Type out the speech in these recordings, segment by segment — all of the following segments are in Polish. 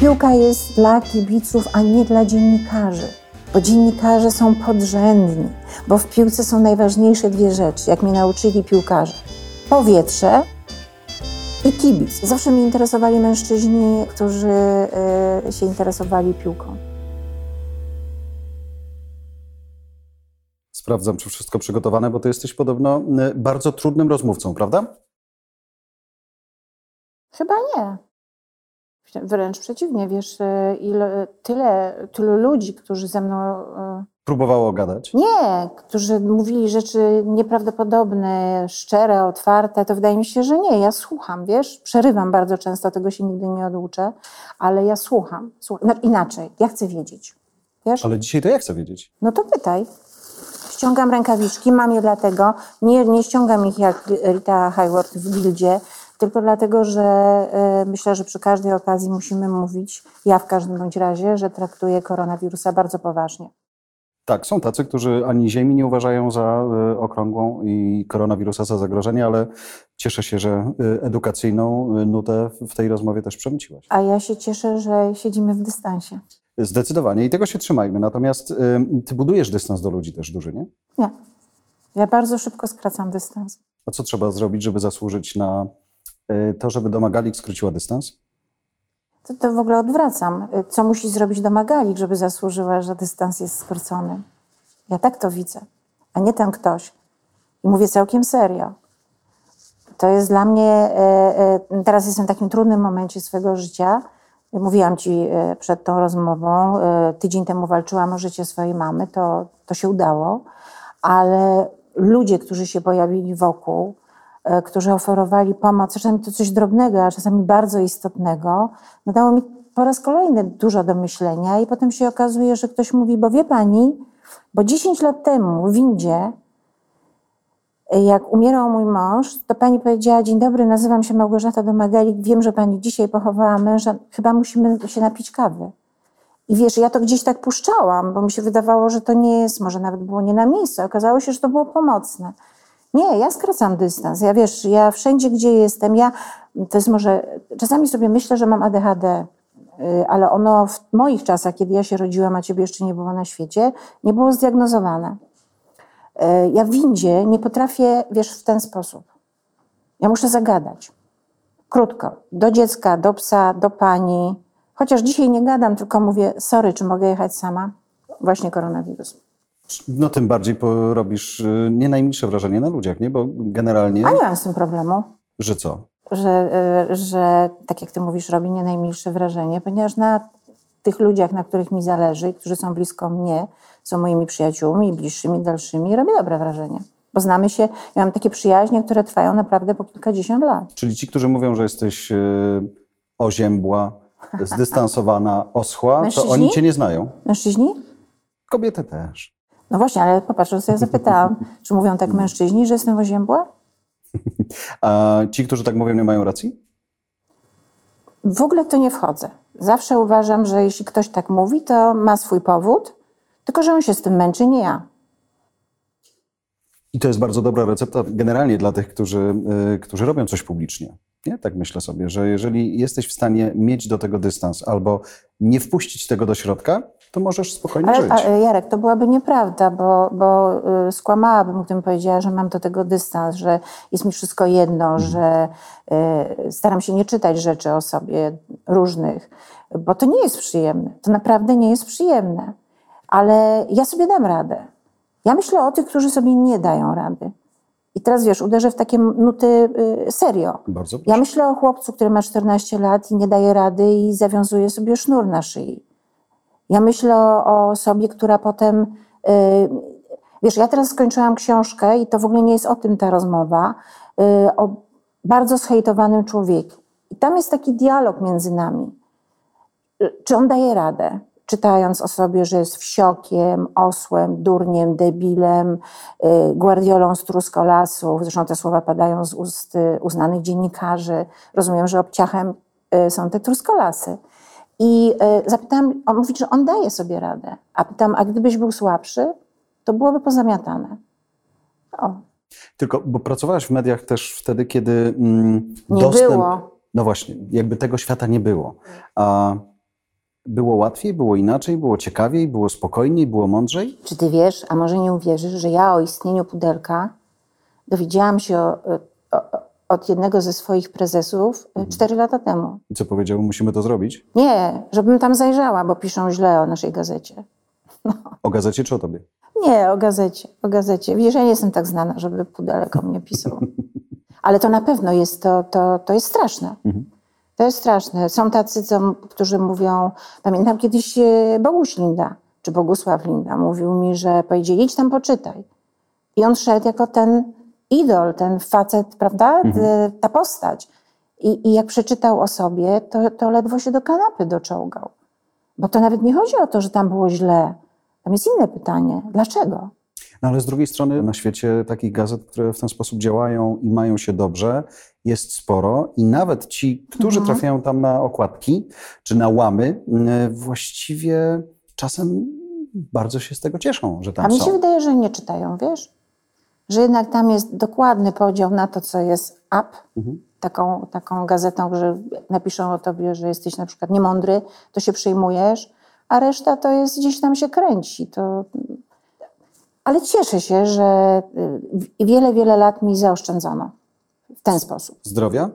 Piłka jest dla kibiców, a nie dla dziennikarzy. Bo dziennikarze są podrzędni, bo w piłce są najważniejsze dwie rzeczy, jak mnie nauczyli piłkarze. Powietrze i kibic. Zawsze mnie interesowali mężczyźni, którzy y, się interesowali piłką. Sprawdzam, czy wszystko przygotowane, bo ty jesteś podobno y, bardzo trudnym rozmówcą, prawda? Chyba nie. Wręcz przeciwnie, wiesz, y, ile, tyle, tylu ludzi, którzy ze mną. y, Próbowało gadać. Nie, którzy mówili rzeczy nieprawdopodobne, szczere, otwarte, to wydaje mi się, że nie. Ja słucham, wiesz, przerywam bardzo często, tego się nigdy nie oduczę, ale ja słucham. słucham. No, inaczej, ja chcę wiedzieć. Wiesz? Ale dzisiaj to ja chcę wiedzieć. No to pytaj. Ściągam rękawiczki, mam je dlatego, nie, nie ściągam ich jak Rita Hayworth w Gildzie, tylko dlatego, że e, myślę, że przy każdej okazji musimy mówić, ja w każdym bądź razie, że traktuję koronawirusa bardzo poważnie. Tak, są tacy, którzy ani Ziemi nie uważają za y, okrągłą i koronawirusa za zagrożenie, ale cieszę się, że y, edukacyjną nutę w tej rozmowie też przemyciłaś. A ja się cieszę, że siedzimy w dystansie. Zdecydowanie i tego się trzymajmy. Natomiast ty budujesz dystans do ludzi też duży, nie? Nie. Ja bardzo szybko skracam dystans. A co trzeba zrobić, żeby zasłużyć na to, żeby domagalik skróciła dystans? To, to w ogóle odwracam. Co musi zrobić domagalik, żeby zasłużyła, że dystans jest skrócony? Ja tak to widzę, a nie ten ktoś. I mówię całkiem serio. To jest dla mnie, e, teraz jestem w takim trudnym momencie swojego życia. Mówiłam ci przed tą rozmową, tydzień temu walczyłam o życie swojej mamy, to, to się udało, ale ludzie, którzy się pojawili wokół, którzy oferowali pomoc, czasami to coś drobnego, a czasami bardzo istotnego, no dało mi po raz kolejny dużo do myślenia i potem się okazuje, że ktoś mówi, bo wie pani, bo 10 lat temu w Indzie, jak umierał mój mąż, to pani powiedziała, dzień dobry, nazywam się Małgorzata Domagalik, wiem, że pani dzisiaj pochowała męża, chyba musimy się napić kawy. I wiesz, ja to gdzieś tak puszczałam, bo mi się wydawało, że to nie jest, może nawet było nie na miejscu. Okazało się, że to było pomocne. Nie, ja skracam dystans. Ja wiesz, ja wszędzie, gdzie jestem, ja, to jest może, czasami sobie myślę, że mam ADHD, y, ale ono w moich czasach, kiedy ja się rodziłam, a ciebie jeszcze nie było na świecie, nie było zdiagnozowane. Y, Ja w windzie nie potrafię, wiesz, w ten sposób. Ja muszę zagadać. Krótko. Do dziecka, do psa, do pani. Chociaż dzisiaj nie gadam, tylko mówię, sorry, czy mogę jechać sama? Właśnie koronawirus. No tym bardziej robisz y, nie najmniejsze wrażenie na ludziach, nie? Bo generalnie, A nie mam z tym problemu, że co? że, y, że tak jak ty mówisz, robi nie najmniejsze wrażenie, ponieważ na tych ludziach, na których mi zależy którzy są blisko mnie, są moimi przyjaciółmi, bliższymi, dalszymi, robi dobre wrażenie. Bo znamy się, ja mam takie przyjaźnie, które trwają naprawdę po kilkadziesiąt lat. Czyli ci, którzy mówią, że jesteś y, oziębła, zdystansowana, oschła, to oni cię nie znają. Mężczyźni? Kobiety też. No właśnie, ale popatrz, że sobie zapytałam, czy mówią tak mężczyźni, że jestem oziębła? A ci, którzy tak mówią, nie mają racji? W ogóle to nie wchodzę. Zawsze uważam, że jeśli ktoś tak mówi, to ma swój powód, tylko że on się z tym męczy, nie ja. I to jest bardzo dobra recepta generalnie dla tych, którzy, y, którzy robią coś publicznie. Nie? Tak myślę sobie, że jeżeli jesteś w stanie mieć do tego dystans albo nie wpuścić tego do środka, to możesz spokojnie Ale żyć. a, Jarek, to byłaby nieprawda, bo, bo y, skłamałabym, gdybym powiedziała, że mam do tego dystans, że jest mi wszystko jedno, że y, staram się nie czytać rzeczy o sobie różnych, bo to nie jest przyjemne. To naprawdę nie jest przyjemne. Ale ja sobie dam radę. Ja myślę o tych, którzy sobie nie dają rady. I teraz wiesz, uderzę w takie nuty y, serio. Bardzo proszę. Ja myślę o chłopcu, który ma 14 lat i nie daje rady i zawiązuje sobie sznur na szyi. Ja myślę o, osobie, która potem. y, wiesz, ja teraz skończyłam książkę i to w ogóle nie jest o tym ta rozmowa, y, o bardzo zhejtowanym człowieku. I tam jest taki dialog między nami. Y, Czy on daje radę? Czytając o sobie, że jest wsiokiem, osłem, durniem, debilem, guardiolą z truskolasów. Zresztą te słowa padają z ust uznanych dziennikarzy. Rozumiem, że obciachem są te truskolasy. I y, zapytałam, on mówi, że on daje sobie radę. A pytam, a gdybyś był słabszy, to byłoby pozamiatane. O, Tylko, bo pracowałaś w mediach też wtedy, kiedy mm, Nie dostęp... było. No właśnie, jakby tego świata nie było. A było łatwiej, było inaczej, było ciekawiej, było spokojniej, było mądrzej? Czy ty wiesz, a może nie uwierzysz, że ja o istnieniu pudelka dowiedziałam się o, o, od jednego ze swoich prezesów e, cztery lata temu. I co powiedział, musimy to zrobić? Nie, żebym tam zajrzała, bo piszą źle o naszej gazecie. O gazecie czy o tobie? Nie, o gazecie, o gazecie. Wiesz, ja nie jestem tak znana, żeby pudelek o mnie pisał. Ale to na pewno jest, to, to, to jest straszne. To jest straszne. Są tacy, co, którzy mówią, pamiętam kiedyś e, Boguś Linda, czy Bogusław Linda, mówił mi, że powiedzieli, idź tam poczytaj. I on szedł jako ten idol, ten facet, prawda, T- ta postać. I, I jak przeczytał o sobie, to, to ledwo się do kanapy doczołgał. Bo to nawet nie chodzi o to, że tam było źle. Tam jest inne pytanie. Dlaczego? No ale z drugiej strony na świecie takich gazet, które w ten sposób działają i mają się dobrze, jest sporo i nawet ci, którzy trafiają tam na okładki czy na łamy, y, właściwie czasem bardzo się z tego cieszą, że tam A mi są. się wydaje, że nie czytają, wiesz? Że jednak tam jest dokładny podział na to, co jest up, taką, taką gazetą, że napiszą o tobie, że jesteś na przykład niemądry, to się przyjmujesz, a reszta to jest gdzieś tam się kręci. To... Ale cieszę się, że y, wiele, wiele lat mi zaoszczędzono w ten sposób. Zdrowia?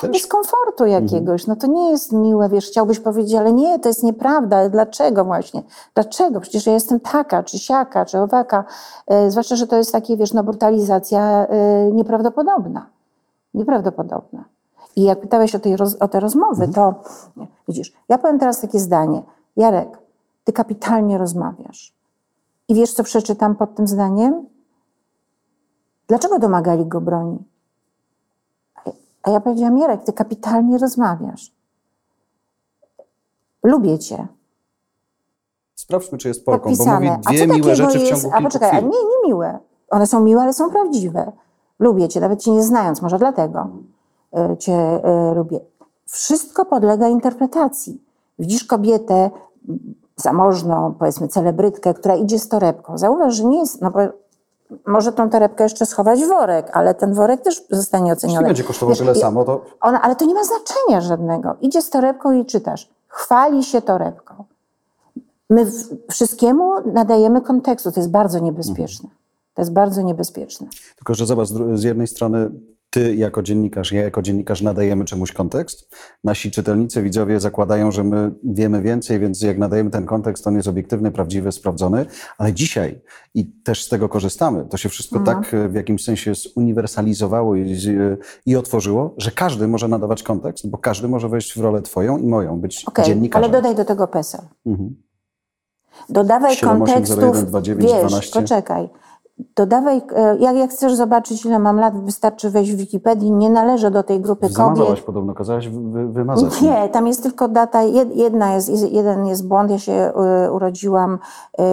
Też? dyskomfortu jakiegoś. No to nie jest miłe, wiesz, chciałbyś powiedzieć, ale nie, to jest nieprawda, ale dlaczego właśnie? Dlaczego? Przecież ja jestem taka, czy siaka, czy owaka. E, zwłaszcza, że to jest takie, wiesz, no brutalizacja e, nieprawdopodobna. Nieprawdopodobna. I jak pytałeś o, tej o te rozmowy, to nie, widzisz, ja powiem teraz takie zdanie. Jarek, ty kapitalnie rozmawiasz. I wiesz, co przeczytam pod tym zdaniem? Dlaczego domagali go broni? A ja powiedziałam, Jarek, ty kapitalnie rozmawiasz. Lubię cię. Sprawdźmy, czy jest Polką, bo Podpisane. mówi dwie co miłe rzeczy w jest? ciągu A poczekaj, a nie, nie miłe. One są miłe, ale są prawdziwe. Lubię cię, nawet cię nie znając, może dlatego y, cię y, lubię. Wszystko podlega interpretacji. Widzisz kobietę zamożną, powiedzmy celebrytkę, która idzie z torebką. Zauważ, że nie jest, no bo może tą torebkę jeszcze schować w worek, ale ten worek też zostanie oceniony. Jeśli będzie kosztował tyle samo, to ona, ale to nie ma znaczenia żadnego. Idzie z torebką i czytasz. Chwali się torebką. My wszystkiemu nadajemy kontekstu. To jest bardzo niebezpieczne. To jest bardzo niebezpieczne. Tylko, że zobacz, z jednej strony ty jako dziennikarz, ja jako dziennikarz nadajemy czemuś kontekst. Nasi czytelnicy, widzowie zakładają, że my wiemy więcej, więc jak nadajemy ten kontekst, on jest obiektywny, prawdziwy, sprawdzony. Ale dzisiaj, i też z tego korzystamy, to się wszystko Mhm. tak e, w jakimś sensie zuniwersalizowało i, z- i otworzyło, że każdy może nadawać kontekst, bo każdy może wejść w rolę twoją i moją, być Okej, dziennikarzem. ale dodaj do tego PESEL. Mhm. Dodawaj 7, 8, 0, kontekstów. 1, 2, 9, wiesz, 12. poczekaj. Dodawaj, e, jak, jak chcesz zobaczyć, ile mam lat, wystarczy wejść w Wikipedii. Nie należę do tej grupy Zamazałaś kobiet. podobno, kazałaś wy, wy, wymazać. Nie, tam jest tylko data, jed- jedna jest, jeden jest błąd, ja się y, urodziłam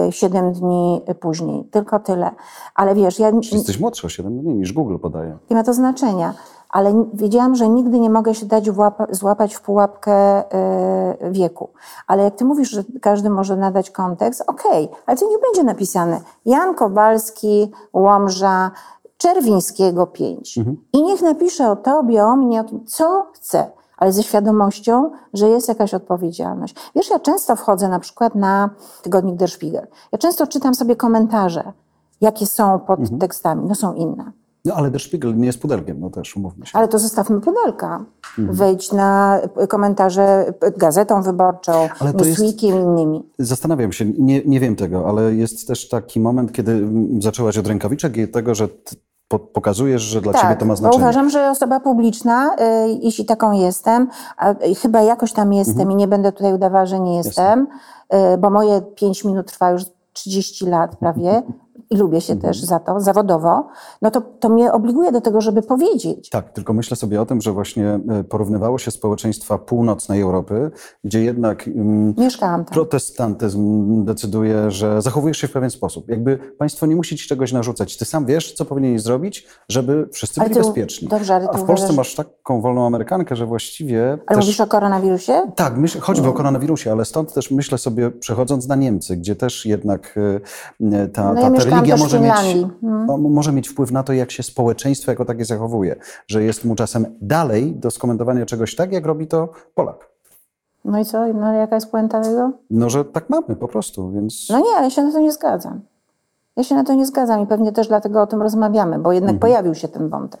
y, 7 dni później, tylko tyle. Ale wiesz, ja, jesteś młodszy o 7 dni niż Google podaje. nie ma to znaczenia, ale wiedziałam, że nigdy nie mogę się dać złapać w pułapkę y, wieku. Ale jak ty mówisz, że każdy może nadać kontekst, okej, ale to nie będzie napisane Jan Kowalski, Łomża, Czerwińskiego 5. I niech napisze o tobie, o mnie, o kim, co chce, ale ze świadomością, że jest jakaś odpowiedzialność. Wiesz, ja często wchodzę na przykład na tygodnik Der Spiegel. Ja często czytam sobie komentarze, jakie są pod tekstami. No są inne. No ale Der Spiegel nie jest pudelkiem, no też umówmy się. Ale to zostawmy pudelka. Mhm. Wejdź na komentarze Gazetą Wyborczą, jest- Newsweekiem i innymi. Zastanawiam się, nie, nie wiem tego, ale jest też taki moment, kiedy zaczęłaś od rękawiczek i tego, że po, pokazujesz, że dla ciebie Tak, to ma bo znaczenie. uważam, że osoba publiczna, y, jeśli taką jestem, a y, chyba jakoś tam jestem Mhm. i nie będę tutaj udawała, że nie jestem, y, bo moje 5 minut trwa już 30 lat prawie i lubię się Mhm. też za to, zawodowo, no to, to mnie obliguje do tego, żeby powiedzieć. Tak, tylko myślę sobie o tym, że właśnie e, porównywało się społeczeństwa północnej Europy, gdzie jednak tam. protestantyzm decyduje, że zachowujesz się w pewien sposób. Jakby państwo nie musi ci czegoś narzucać. Ty sam wiesz, co powinieneś zrobić, żeby wszyscy Ale byli ty- bezpieczni. dobrze, ale A w Polsce uważasz- masz taką wolną Amerykankę, że właściwie Ale też... mówisz o koronawirusie? Tak, myśl, choćby o koronawirusie, ale stąd też myślę sobie, przechodząc na Niemcy, gdzie też jednak e, ta, No ja ta, religia może mieć. Mhm. o, może mieć wpływ na to, jak się społeczeństwo jako takie zachowuje. Że jest mu czasem dalej do skomentowania czegoś tak, jak robi to Polak. No i co? No jaka jest puenta tego? No, że tak mamy po prostu, więc... No nie, ale ja się na to nie zgadzam. Ja się na to nie zgadzam i pewnie też dlatego o tym rozmawiamy, bo jednak pojawił się ten wątek.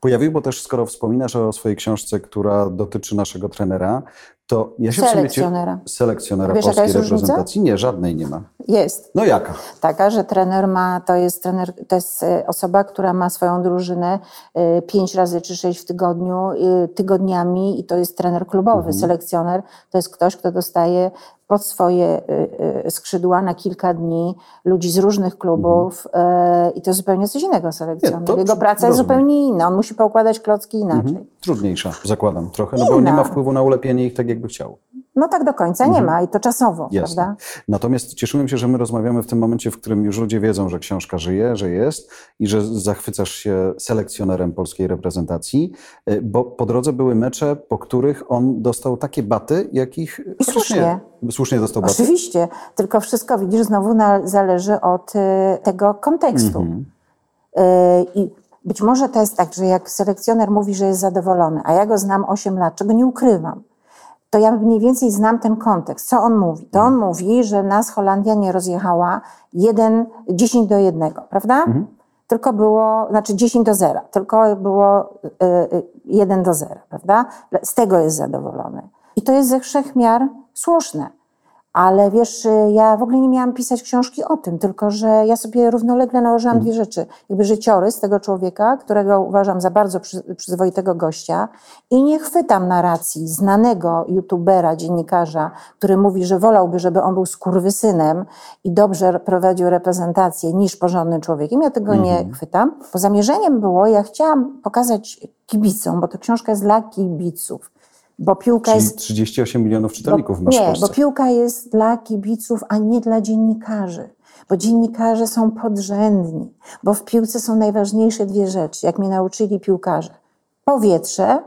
Pojawił, bo też skoro wspominasz o swojej książce, która dotyczy naszego trenera, to ja się. Selekcjonera. Cie... Selekcjonera Wiesz, polskiej jest różnica? reprezentacji? Nie, żadnej nie ma. Jest. No jaka? Taka, że trener ma, to jest trener, to jest e, osoba, która ma swoją drużynę e, pięć razy czy sześć w tygodniu, e, tygodniami i to jest trener klubowy. Selekcjoner to jest ktoś, kto dostaje pod swoje e, e, skrzydła na kilka dni ludzi z różnych klubów e, i to zupełnie coś innego selekcjoner. Jego praca jest zupełnie inna. On musi poukładać klocki inaczej. Mhm. Trudniejsza, zakładam trochę, no bo nie ma wpływu na ulepienie ich tak, jakby chciał. No tak do końca nie ma i to czasowo, Jasne. prawda? Natomiast cieszyłem się, że my rozmawiamy w tym momencie, w którym już ludzie wiedzą, że książka żyje, że jest i że zachwycasz się selekcjonerem polskiej reprezentacji, y, bo po drodze były mecze, po których on dostał takie baty, jakich I słusznie. nie. Słusznie dostał baty. Oczywiście, tylko wszystko widzisz znowu na, zależy od y, tego kontekstu. Mhm. Y, I być może to jest tak, że jak selekcjoner mówi, że jest zadowolony, a ja go znam 8 lat, czego nie ukrywam, to ja mniej więcej znam ten kontekst. Co on mówi? To on mówi, że nas Holandia nie rozjechała 1, 10 do 1, prawda? Tylko było, znaczy 10 do 0, tylko było y, y, 1 do 0, prawda? Z tego jest zadowolony. I to jest ze wszech miar słuszne. Ale wiesz, y, ja w ogóle nie miałam pisać książki o tym, tylko że ja sobie równolegle nałożyłam dwie rzeczy. Jakby życiorys tego człowieka, którego uważam za bardzo przy, przyzwoitego gościa i nie chwytam narracji znanego youtubera, dziennikarza, który mówi, że wolałby, żeby on był skurwysynem i dobrze prowadził reprezentację niż porządnym człowiekiem. Ja tego nie chwytam. Bo zamierzeniem było, ja chciałam pokazać kibicom, bo to książka jest dla kibiców, bo piłka Czyli jest 38 milionów czytelników masz w nie, bo piłka jest dla kibiców, a nie dla dziennikarzy. Bo dziennikarze są podrzędni, bo w piłce są najważniejsze dwie rzeczy, jak mnie nauczyli piłkarze. Powietrze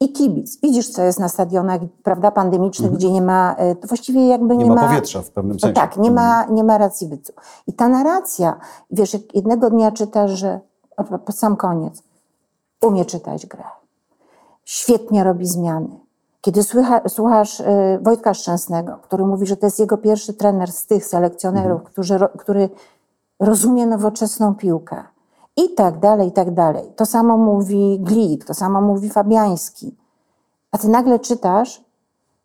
i kibic. Widzisz, co jest na stadionach, prawda, pandemicznych, gdzie nie ma, e, to właściwie jakby nie, Mhm. Nie ma powietrza w pewnym no sensie. tak, nie ma, nie ma racji bytu. I ta narracja, wiesz, jak jednego dnia czytasz, że, o, po- po sam koniec, umie czytać grę, świetnie robi zmiany. Kiedy słycha, słuchasz y, Wojtka Szczęsnego, który mówi, że to jest jego pierwszy trener z tych selekcjonerów, którzy, ro, który rozumie nowoczesną piłkę i tak dalej, i tak dalej. To samo mówi Glik, to samo mówi Fabiański. A ty nagle czytasz,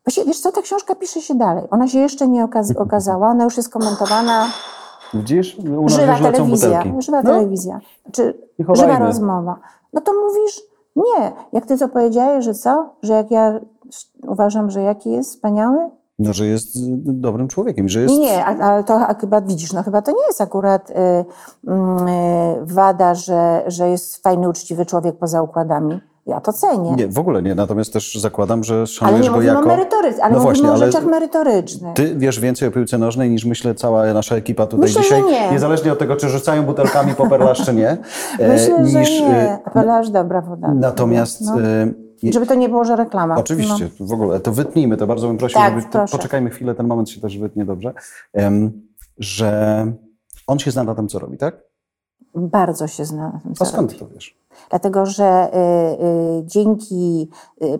Właściwie, wiesz co, ta książka pisze się dalej. Ona się jeszcze nie okaz- okazała, ona już jest komentowana. Widzisz? U nas Żywa telewizja. butelki. Żywa No, telewizja. Czy chowajmy. żywa rozmowa. No to mówisz, nie. Jak ty co powiedziałeś, że co? Że jak ja uważam, że jaki jest wspaniały? No, że jest y, dobrym człowiekiem, że jest... Nie, ale to a chyba widzisz, no chyba to nie jest akurat y, mm, y, wada, że, że jest fajny, uczciwy człowiek poza układami. Ja to cenię. Nie, w ogóle nie. Natomiast też zakładam, że ale szanujesz nie go mówimy jako... o merytoryce, ale No mówimy właśnie, o ale rzeczach merytorycznych. Ty wiesz więcej o piłce nożnej niż myślę cała nasza ekipa tutaj Myślę, dzisiaj. nie. Niezależnie od tego, czy rzucają butelkami po perlaż, czy nie. E, Myślę, niż, że e, nie. Apelaż dobra woda. Natomiast... No. e, Żeby to nie było, że reklama. Oczywiście, w ogóle to wytnijmy, to bardzo bym prosił, Tak, żeby proszę. poczekajmy chwilę, ten moment się też wytnie dobrze, że on się zna na tym, co robi, tak? No, bardzo się zna na tym, co A skąd robi. to wiesz? Dlatego, że y, y, dzięki y, y,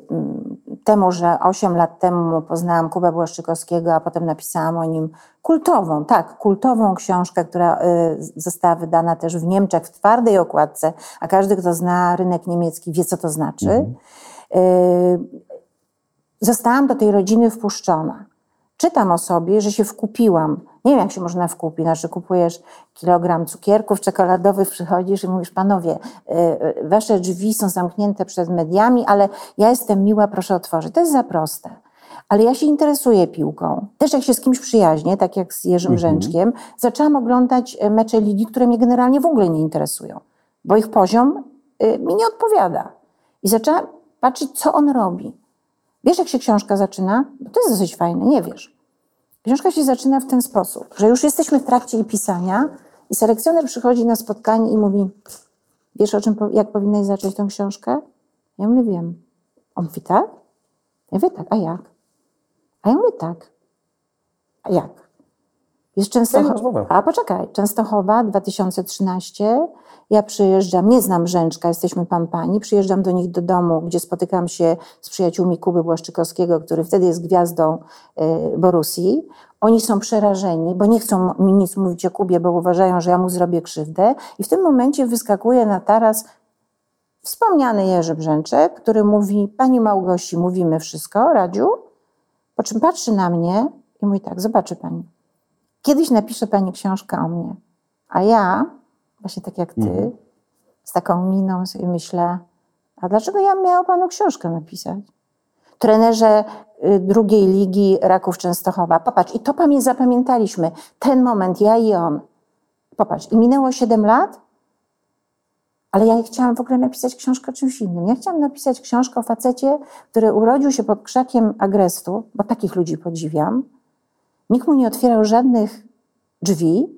temu, że 8 lat temu poznałam Kubę Błaszczykowskiego, a potem napisałam o nim kultową, tak, kultową książkę, która została wydana też w Niemczech w twardej okładce, a każdy, kto zna rynek niemiecki, wie, co to znaczy. Y, zostałam do tej rodziny wpuszczona. Czytam o sobie, że się wkupiłam. Nie wiem, jak się można wkupić. Znaczy, kupujesz kilogram cukierków czekoladowych, przychodzisz i mówisz, panowie, y, y, wasze drzwi są zamknięte przed mediami, ale ja jestem miła, proszę otworzyć. To jest za proste. Ale ja się interesuję piłką. Też jak się z kimś przyjaźnię, tak jak z Jerzym Brzęczkiem, zaczęłam oglądać e, mecze ligi, które mnie generalnie w ogóle nie interesują, bo ich poziom y, mi nie odpowiada. I zaczęłam patrzeć, co on robi. Wiesz, jak się książka zaczyna? Bo to jest dosyć fajne, nie wiesz. Książka się zaczyna w ten sposób, że już jesteśmy w trakcie jej pisania i selekcjoner przychodzi na spotkanie i mówi, wiesz, o czym, jak powinnaś zacząć tę książkę? Ja mówię, wiem. On mówi, tak? Ja mówię, tak. A jak? A ja mówię, tak. A jak? Jest Częstochowa. A poczekaj, Częstochowa 2013. Ja przyjeżdżam, nie znam Rzęczka, jesteśmy pampani. Przyjeżdżam do nich do domu, gdzie spotykam się z przyjaciółmi Kuby Błaszczykowskiego, który wtedy jest gwiazdą y, Borussii. Oni są przerażeni, bo nie chcą mi nic mówić o Kubie, bo uważają, że ja mu zrobię krzywdę. I w tym momencie wyskakuje na taras wspomniany Jerzy Brzęczek, który mówi, pani Małgosi, mówimy wszystko, Radziu, po czym patrzy na mnie i mówi tak, zobaczy pani, kiedyś napisze pani książkę o mnie, a ja, właśnie tak jak ty, Mhm. z taką miną sobie myślę, a dlaczego ja miałam panu książkę napisać? Trenerze y, drugiej ligi Raków Częstochowa. Popatrz, i to pamię zapamiętaliśmy. Ten moment, ja i on. Popatrz, i minęło 7 lat, ale ja nie chciałam w ogóle napisać książkę o czymś innym. Ja chciałam napisać książkę o facecie, który urodził się pod krzakiem agrestu, bo takich ludzi podziwiam. Nikt mu nie otwierał żadnych drzwi.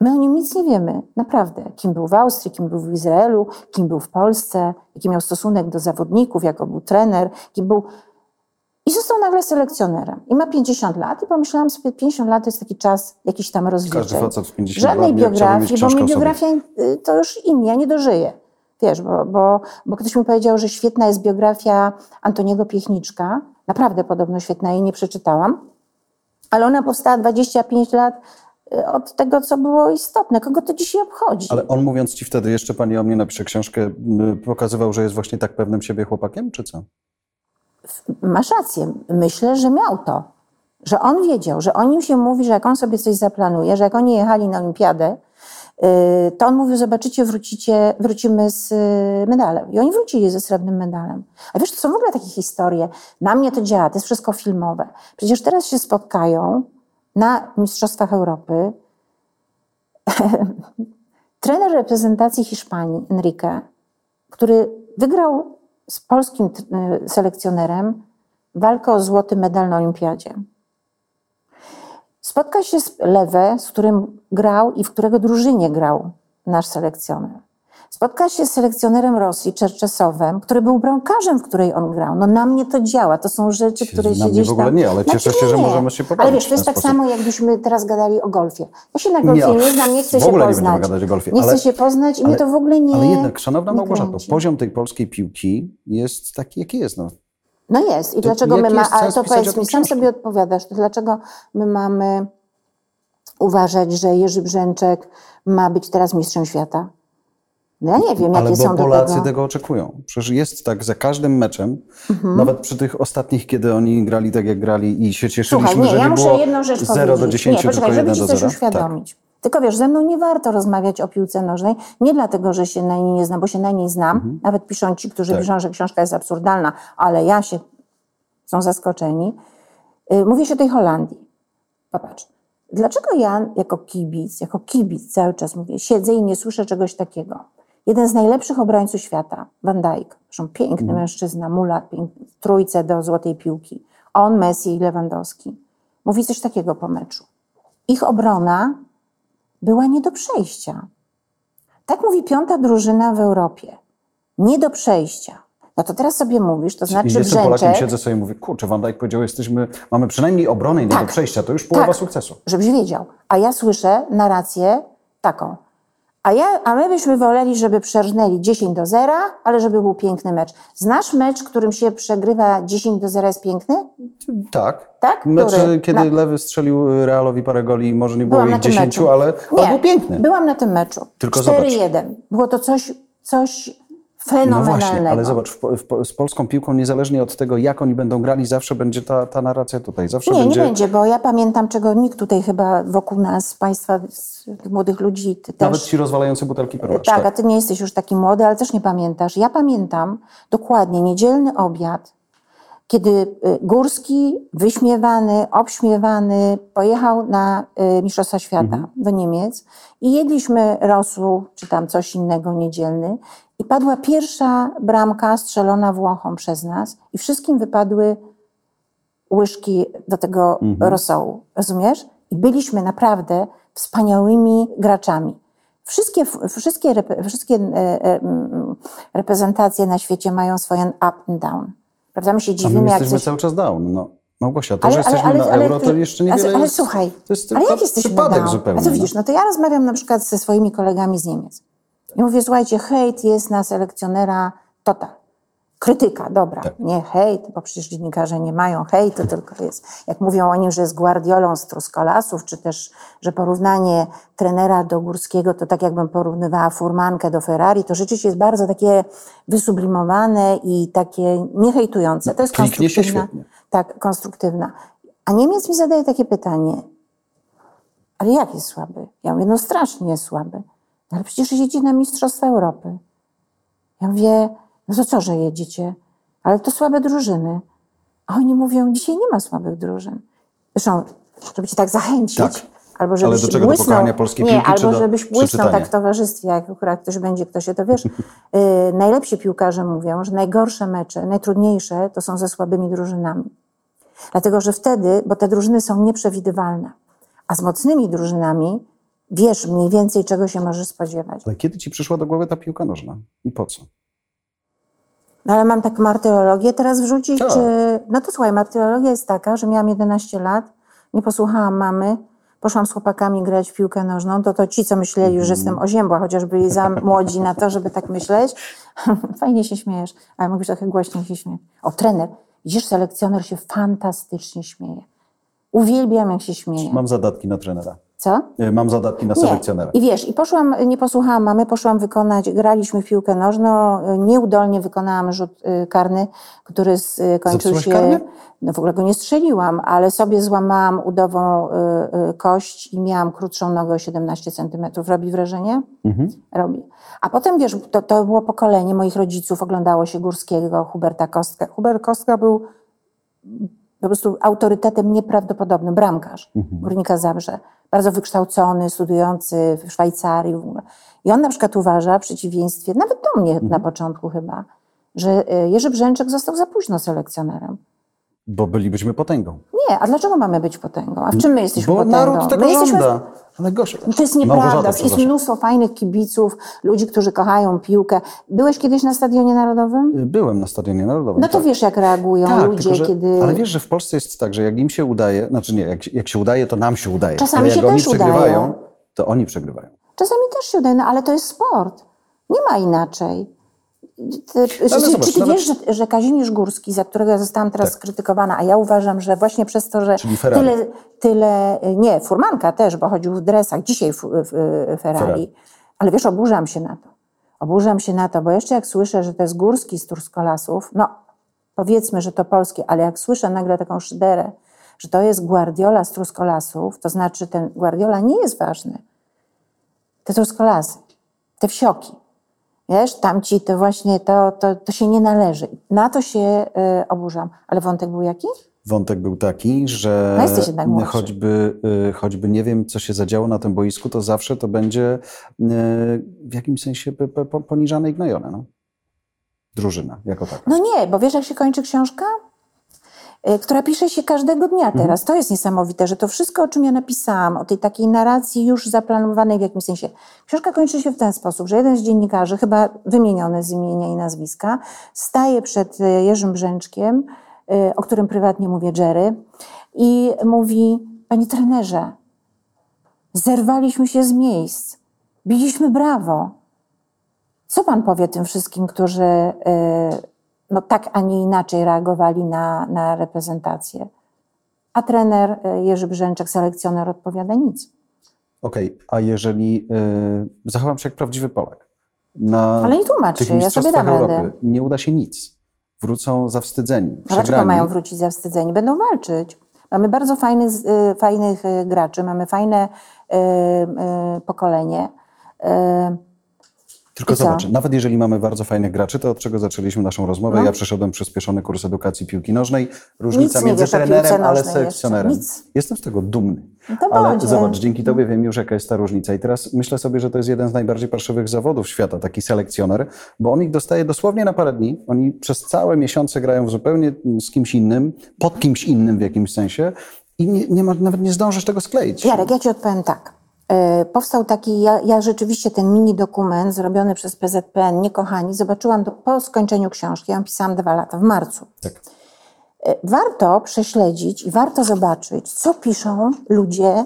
My o nim nic nie wiemy, naprawdę. Kim był w Austrii, kim był w Izraelu, kim był w Polsce, jaki miał stosunek do zawodników, jako był trener, kim był... I został nagle selekcjonerem. I ma 50 lat i pomyślałam sobie, 50 lat to jest taki czas jakiś tam rozliczeń. Każdy facet w 50 Żadnej lat biografii, bo mi sobie. biografia y, to już inni, ja nie dożyję. Wiesz, bo, bo, bo ktoś mi powiedział, że świetna jest biografia Antoniego Piechniczka. Naprawdę podobno świetna, jej nie przeczytałam. Ale ona powstała 25 lat y, od tego, co było istotne. Kogo to dzisiaj obchodzi? Ale on mówiąc ci wtedy, jeszcze pani o mnie napisze książkę, pokazywał, że jest właśnie tak pewnym siebie chłopakiem, czy co? Masz rację. Myślę, że miał to. Że on wiedział, że o nim się mówi, że jak on sobie coś zaplanuje, że jak oni jechali na olimpiadę, to on mówił, zobaczycie, wrócicie, wrócimy z y, medalem. I oni wrócili ze srebrnym medalem. A wiesz, to są w ogóle takie historie. Na mnie to działa, to jest wszystko filmowe. Przecież teraz się spotkają na Mistrzostwach Europy trener reprezentacji Hiszpanii, Enrique, który wygrał z polskim y, selekcjonerem walkę o złoty medal na olimpiadzie. Spotka się z Lewe, z którym grał i w którego drużynie grał nasz selekcjoner. Spotka się z selekcjonerem Rosji, Czerczesowem, który był bramkarzem, w której on grał. No na mnie to działa. To są rzeczy, Się- które się mnie gdzieś w ogóle tam... nie, ale cieszę się, że możemy się pobawić Ale wiesz, to jest tak sposób. samo, jakbyśmy teraz gadali o golfie. Ja się na golfie Nie, nie, znam, nie chcę w się ogóle nie poznać. będziemy gadać o golfie, nie ale- chcę się poznać i ale- mnie to w ogóle nie Ale jednak, szanowna nie Małgorzato, poziom tej polskiej piłki jest taki, jaki jest. No. No jest. I dlaczego my mamy, ale to powiedz mi, sam sobie odpowiadasz, to dlaczego my mamy uważać, że Jerzy Brzęczek ma być teraz mistrzem świata? No ja nie wiem, Ale jakie są Polacy tego... tego... oczekują. Przecież jest tak za każdym meczem, Mhm. nawet przy tych ostatnich, kiedy oni grali tak, jak grali i się cieszyliśmy, Słuchaj, nie, że ja nie muszę było jedną rzecz 0 do powiedzieć. 10, nie, tylko poczekaj, 1 żeby do ci coś 0. Tak. Tylko wiesz, ze mną nie warto rozmawiać o piłce nożnej, nie dlatego, że się na niej nie znam, bo się na niej znam. Nawet piszą ci, którzy Tak. piszą, że książka jest absurdalna, ale ja się, są zaskoczeni. Y, Mówię się o tej Holandii. Popatrz, dlaczego ja jako kibic, jako kibic cały czas mówię, siedzę i nie słyszę czegoś takiego. Jeden z najlepszych obrońców świata, Van Dijk, zresztą piękny mężczyzna, mulat, piękny, w trójce do złotej piłki. On, Messi i Lewandowski. Mówi coś takiego po meczu. Ich obrona była nie do przejścia. Tak mówi piąta drużyna w Europie. Nie do przejścia. No to teraz sobie mówisz, to znaczy jestem Polakiem, Brzęczek, siedzę sobie i mówię, kurczę, Van Dijk powiedział, jesteśmy, mamy przynajmniej obronę i nie do Tak. przejścia, to już połowa Tak. sukcesu. żebyś wiedział. A ja słyszę narrację taką. A, ja, a my byśmy woleli, żeby przerżnęli 10 do 0, ale żeby był piękny mecz. Znasz mecz, którym się przegrywa 10 do 0 jest piękny? Tak. Tak? Mecz, Który? kiedy Na- Lewy strzelił Realowi parę goli, może nie było Byłam ich na tym 10, meczu. ale, Nie, był piękny. Byłam na tym meczu. Tylko 4-1. Było to coś, coś No fenomenalnego. właśnie, ale zobacz, w, w, z polską piłką, niezależnie od tego, jak oni będą grali, zawsze będzie ta, ta narracja tutaj. Zawsze Nie, będzie. nie będzie, bo ja pamiętam, czego nikt tutaj chyba wokół nas, państwa, młodych ludzi, ty też. Nawet ci rozwalający butelki perłacz. Tak, a ty nie jesteś już taki młody, ale też nie pamiętasz. Ja pamiętam dokładnie niedzielny obiad, kiedy y, Górski, wyśmiewany, obśmiewany, pojechał na y, Mistrzostwa Świata do Niemiec i jedliśmy rosół, czy tam coś innego niedzielny i padła pierwsza bramka strzelona Włochom przez nas i wszystkim wypadły łyżki do tego rosołu, rozumiesz? I byliśmy naprawdę wspaniałymi graczami. Wszystkie, wszystkie, wszystkie e, e, mm, reprezentacje na świecie mają swoje up and down. Prawda? My się A my dziwimy, jak jesteśmy coś... cały czas down. No. Małgosia, to, że jesteśmy na euro, to jeszcze niewiele ale, ale jest, słuchaj, to jest ale jak jesteśmy przypadek na zupełnie. A co no. widzisz, no to ja rozmawiam na przykład ze swoimi kolegami z Niemiec. I mówię, słuchajcie, hejt jest na selekcjonera total. Krytyka, dobra, Tak. nie hejt, bo przecież dziennikarze nie mają hejtu, tylko jest, jak mówią o nim, że jest Guardiolą z Truskolasów, czy też, że porównanie trenera do Górskiego to tak jakbym porównywała furmankę do Ferrari, to rzeczywiście jest bardzo takie wysublimowane i takie niehejtujące. To jest się konstruktywna. świetnie. Tak, konstruktywna. A Niemiec mi zadaje takie pytanie, ale jak jest słaby? Ja mówię, no strasznie jest słaby. Ale przecież jedzie na Mistrzostwa Europy. Ja mówię, no to co, że jedziecie? Ale to słabe drużyny. A oni mówią, dzisiaj nie ma słabych drużyn. Zresztą, żeby cię tak zachęcić, Tak. albo żebyś do czego? Do błysnął, pokochania polskiej nie, piłki, czy albo do żebyś błysnął tak w towarzystwie, jak akurat ktoś będzie, kto się to wiesz. Yy, najlepsi piłkarze mówią, że najgorsze mecze, najtrudniejsze to są ze słabymi drużynami. Dlatego, że wtedy, bo te drużyny są nieprzewidywalne, a z mocnymi drużynami wiesz mniej więcej, czego się możesz spodziewać. Ale kiedy ci przyszła do głowy ta piłka nożna? I po co? No ale mam taką martyrologię teraz wrzucić, Tak. czy... No to słuchaj, martyrologia jest taka, że miałam 11 lat, nie posłuchałam mamy, poszłam z chłopakami grać w piłkę nożną, to to ci, co myśleli, że jestem oziębła, chociaż byli za młodzi na to, żeby tak myśleć. Fajnie się śmiejesz, ale mógłbyś trochę głośniej się śmiać. O, trener. Widzisz, selekcjoner się fantastycznie śmieje. Uwielbiam, jak się śmieje. Mam zadatki na trenera. Co? Y, Mam zadatki na Nie. selekcjonera. I wiesz, i poszłam, nie posłuchałam mamy, poszłam wykonać, graliśmy w piłkę nożną, y, nieudolnie wykonałam rzut y, karny, który skończył się... karny? No w ogóle go nie strzeliłam, ale sobie złamałam udową kość i miałam krótszą nogę o 17 centymetrów. Robi wrażenie? Mhm. Robi. A potem, wiesz, to, to było pokolenie moich rodziców, oglądało się Górskiego, Huberta Kostka. Hubert Kostka był po prostu autorytetem nieprawdopodobnym, bramkarz Górnika Zabrze. Bardzo wykształcony, studiujący w Szwajcarii. I on na przykład uważa, w przeciwieństwie, nawet do mnie na początku chyba, że y, Jerzy Brzęczek został za późno selekcjonerem. Bo bylibyśmy potęgą. Nie, a dlaczego mamy być potęgą? A w czym my jesteśmy Bo potęgą? naród tego my jesteśmy żąda. Ale Gosia, to jest nieprawda. Jest mnóstwo fajnych kibiców, ludzi, którzy kochają piłkę. Byłeś kiedyś na Stadionie Narodowym? Y, Byłem na Stadionie Narodowym. No to tak. wiesz, jak reagują Tak, ludzie, tylko, że, kiedy... ale wiesz, że w Polsce jest tak, że jak im się udaje, znaczy nie, jak, jak się udaje, to nam się udaje. Czasami ale jak się oni też udaje. przegrywają, to oni przegrywają. Czasami też się udaje, no ale to jest sport. Nie ma inaczej. Ty, czy, Ale czy, zobacz, czy ty nawet- wiesz, że, że Kazimierz Górski, za którego ja zostałam teraz Tak. skrytykowana, a ja uważam, że właśnie przez to, że tyle, tyle, nie, Furmanka też, bo chodził w dresach, dzisiaj w, w, w Ferrari. Ferrari. Ale wiesz, oburzam się na to. Oburzam się na to, bo jeszcze jak słyszę, że to jest Górski z Turskolasów, no powiedzmy, że to polskie, ale jak słyszę nagle taką szyderę, że to jest Guardiola z Truskolasów, to znaczy ten Guardiola nie jest ważny. Te Truskolasy, te wsioki, wiesz, tamci to właśnie, to, to, to się nie należy. Na to się y, oburzam. Ale wątek był jaki? Wątek był taki, że No choćby, y, choćby nie wiem, co się zadziało na tym boisku, to zawsze to będzie y, w jakimś sensie poniżane i gnojone. No. Drużyna jako taka. No nie, bo wiesz, jak się kończy książka? Y, Która pisze się każdego dnia Mhm. teraz. To jest niesamowite, że to wszystko, o czym ja napisałam, o tej takiej narracji już zaplanowanej w jakimś sensie. Książka kończy się w ten sposób, że jeden z dziennikarzy, chyba wymieniony z imienia i nazwiska, staje przed y, Jerzym Brzęczkiem, y, o którym prywatnie mówię Jerry, i mówi, panie trenerze, zerwaliśmy się z miejsc, biliśmy brawo. Co pan powie tym wszystkim, którzy no, tak, a nie inaczej reagowali na, na reprezentację? A trener y, Jerzy Brzęczek, selekcjoner, odpowiada nic. Okej, a jeżeli y, zachowam się jak prawdziwy Polak, na Ale nie tłumacz się, ja sobie dam Europy radę. nie uda się nic. Wrócą zawstydzeni, A dlaczego mają wrócić zawstydzeni? Będą walczyć. Mamy bardzo fajnych, y, fajnych y, graczy, mamy fajne y, y, pokolenie. Y, Tylko zobacz, nawet jeżeli mamy bardzo fajnych graczy, to od czego zaczęliśmy naszą rozmowę? No. Ja przeszedłem przyspieszony kurs edukacji piłki nożnej. Różnica Nic między trenerem, ale selekcjonerem. Jestem z tego dumny. No to ale bądź, zobacz, dzięki tobie wiem już, jaka jest ta różnica. I teraz myślę sobie, że to jest jeden z najbardziej parszywych zawodów świata, taki selekcjoner, bo on ich dostaje dosłownie na parę dni. Oni przez całe miesiące grają zupełnie z kimś innym, pod kimś innym w jakimś sensie i nie, nie ma, nawet nie zdążysz tego skleić. Jarek, ja ci odpowiem tak. E, Powstał taki, ja, ja rzeczywiście ten mini dokument zrobiony przez PZPN, Niekochani, zobaczyłam do, po skończeniu książki, ja pisałam dwa lata, w marcu. Tak. E, Warto prześledzić i warto zobaczyć, co piszą ludzie.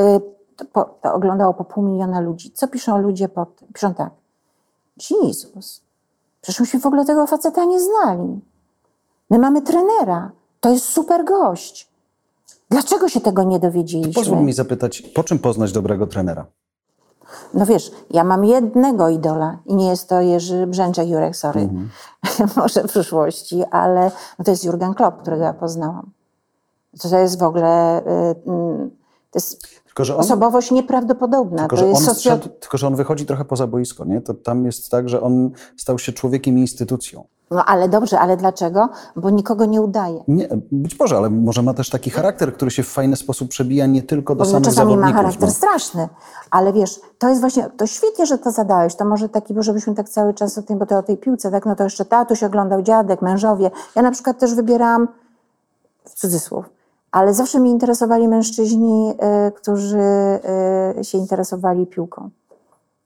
e, To, po, to oglądało po pół miliona ludzi. Co piszą ludzie pod tym? Piszą tak. Jezus, przecież myśmy w ogóle tego faceta nie znali. My mamy trenera. To jest super gość. Dlaczego się tego nie dowiedzieliśmy? Pozwól mi zapytać, po czym poznać dobrego trenera? No wiesz, ja mam jednego idola i nie jest to Jerzy Brzęczek, Jurek, sorry, Mhm. może w przyszłości, ale no to jest Jurgen Klopp, którego ja poznałam. To, jest w ogóle, y, mm, to jest Tylko, że on, osobowość nieprawdopodobna. tylko, to że on tylko, że on wychodzi trochę poza boisko, nie? To tam jest tak, że on stał się człowiekiem i instytucją. No ale dobrze, ale dlaczego? Bo nikogo nie udaje. Nie, być może, ale może ma też taki charakter, który się w fajny sposób przebija nie tylko do Bo samych czasami ma zawodników. charakter no. straszny, ale wiesz, to jest właśnie, to świetnie, że to zadałeś, to może taki, był, żebyśmy tak cały czas o tym, bo to o tej piłce, tak, no to jeszcze tatuś oglądał, dziadek, mężowie. Ja na przykład też wybierałam, w cudzysłów, ale zawsze mnie interesowali mężczyźni, y, którzy y, się interesowali piłką.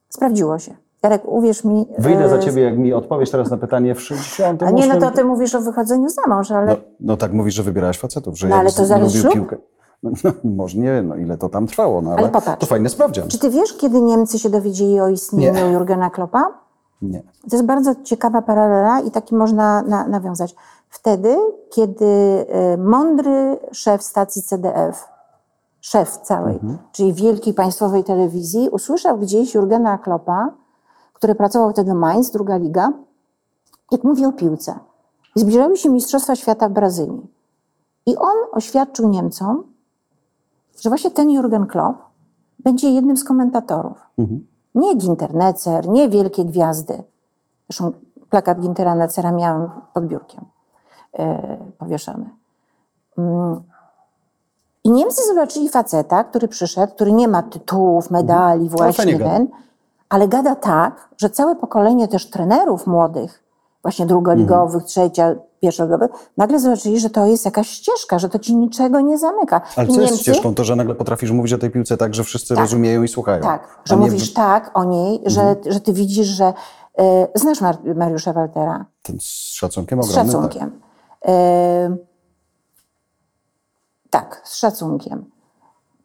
Sprawdziło się. Jarek, uwierz mi... Wyjdę za ciebie, jak mi odpowiesz teraz na pytanie w 60. A nie, no to ty mówisz o wychodzeniu za mąż, ale... No, no tak mówisz, że wybierałaś facetów, że No, ale to lubił ślub? piłkę. No, no, może nie wiem, no, ile to tam trwało, no, ale, Ale popatrz. to fajny sprawdzian. Czy ty wiesz, kiedy Niemcy się dowiedzieli o istnieniu Nie. Jurgena Kloppa? Nie. To jest bardzo ciekawa paralela i taki można na, nawiązać. Wtedy, kiedy y, mądry szef stacji CDF, szef całej, czyli wielkiej państwowej telewizji, usłyszał gdzieś Jurgena Kloppa, który pracował wtedy Mainz, druga liga, jak mówi o piłce. I zbliżały się Mistrzostwa Świata w Brazylii. I on oświadczył Niemcom, że właśnie ten Jurgen Klopp będzie jednym z komentatorów. Nie Ginternecer, nie wielkie gwiazdy. Zresztą plakat Gintera Necera miałam pod biurkiem e, powieszony. Mm. I Niemcy zobaczyli faceta, który przyszedł, który nie ma tytułów, medali, właśnie fajnie gada. ten, ale gada tak, że całe pokolenie też trenerów młodych, właśnie drugoligowych, trzecia, pierwszoligowych, nagle zobaczyli, że to jest jakaś ścieżka, że to ci niczego nie zamyka. Ale I co jest Niemcy- ścieżką? To, że nagle potrafisz mówić o tej piłce tak, że wszyscy rozumieją i słuchają. tak, że nie mówisz tak o niej, że, że ty widzisz, że e, znasz Mar- Mariusza Waltera Ten z szacunkiem z ogromnym. szacunkiem. E, tak, z szacunkiem.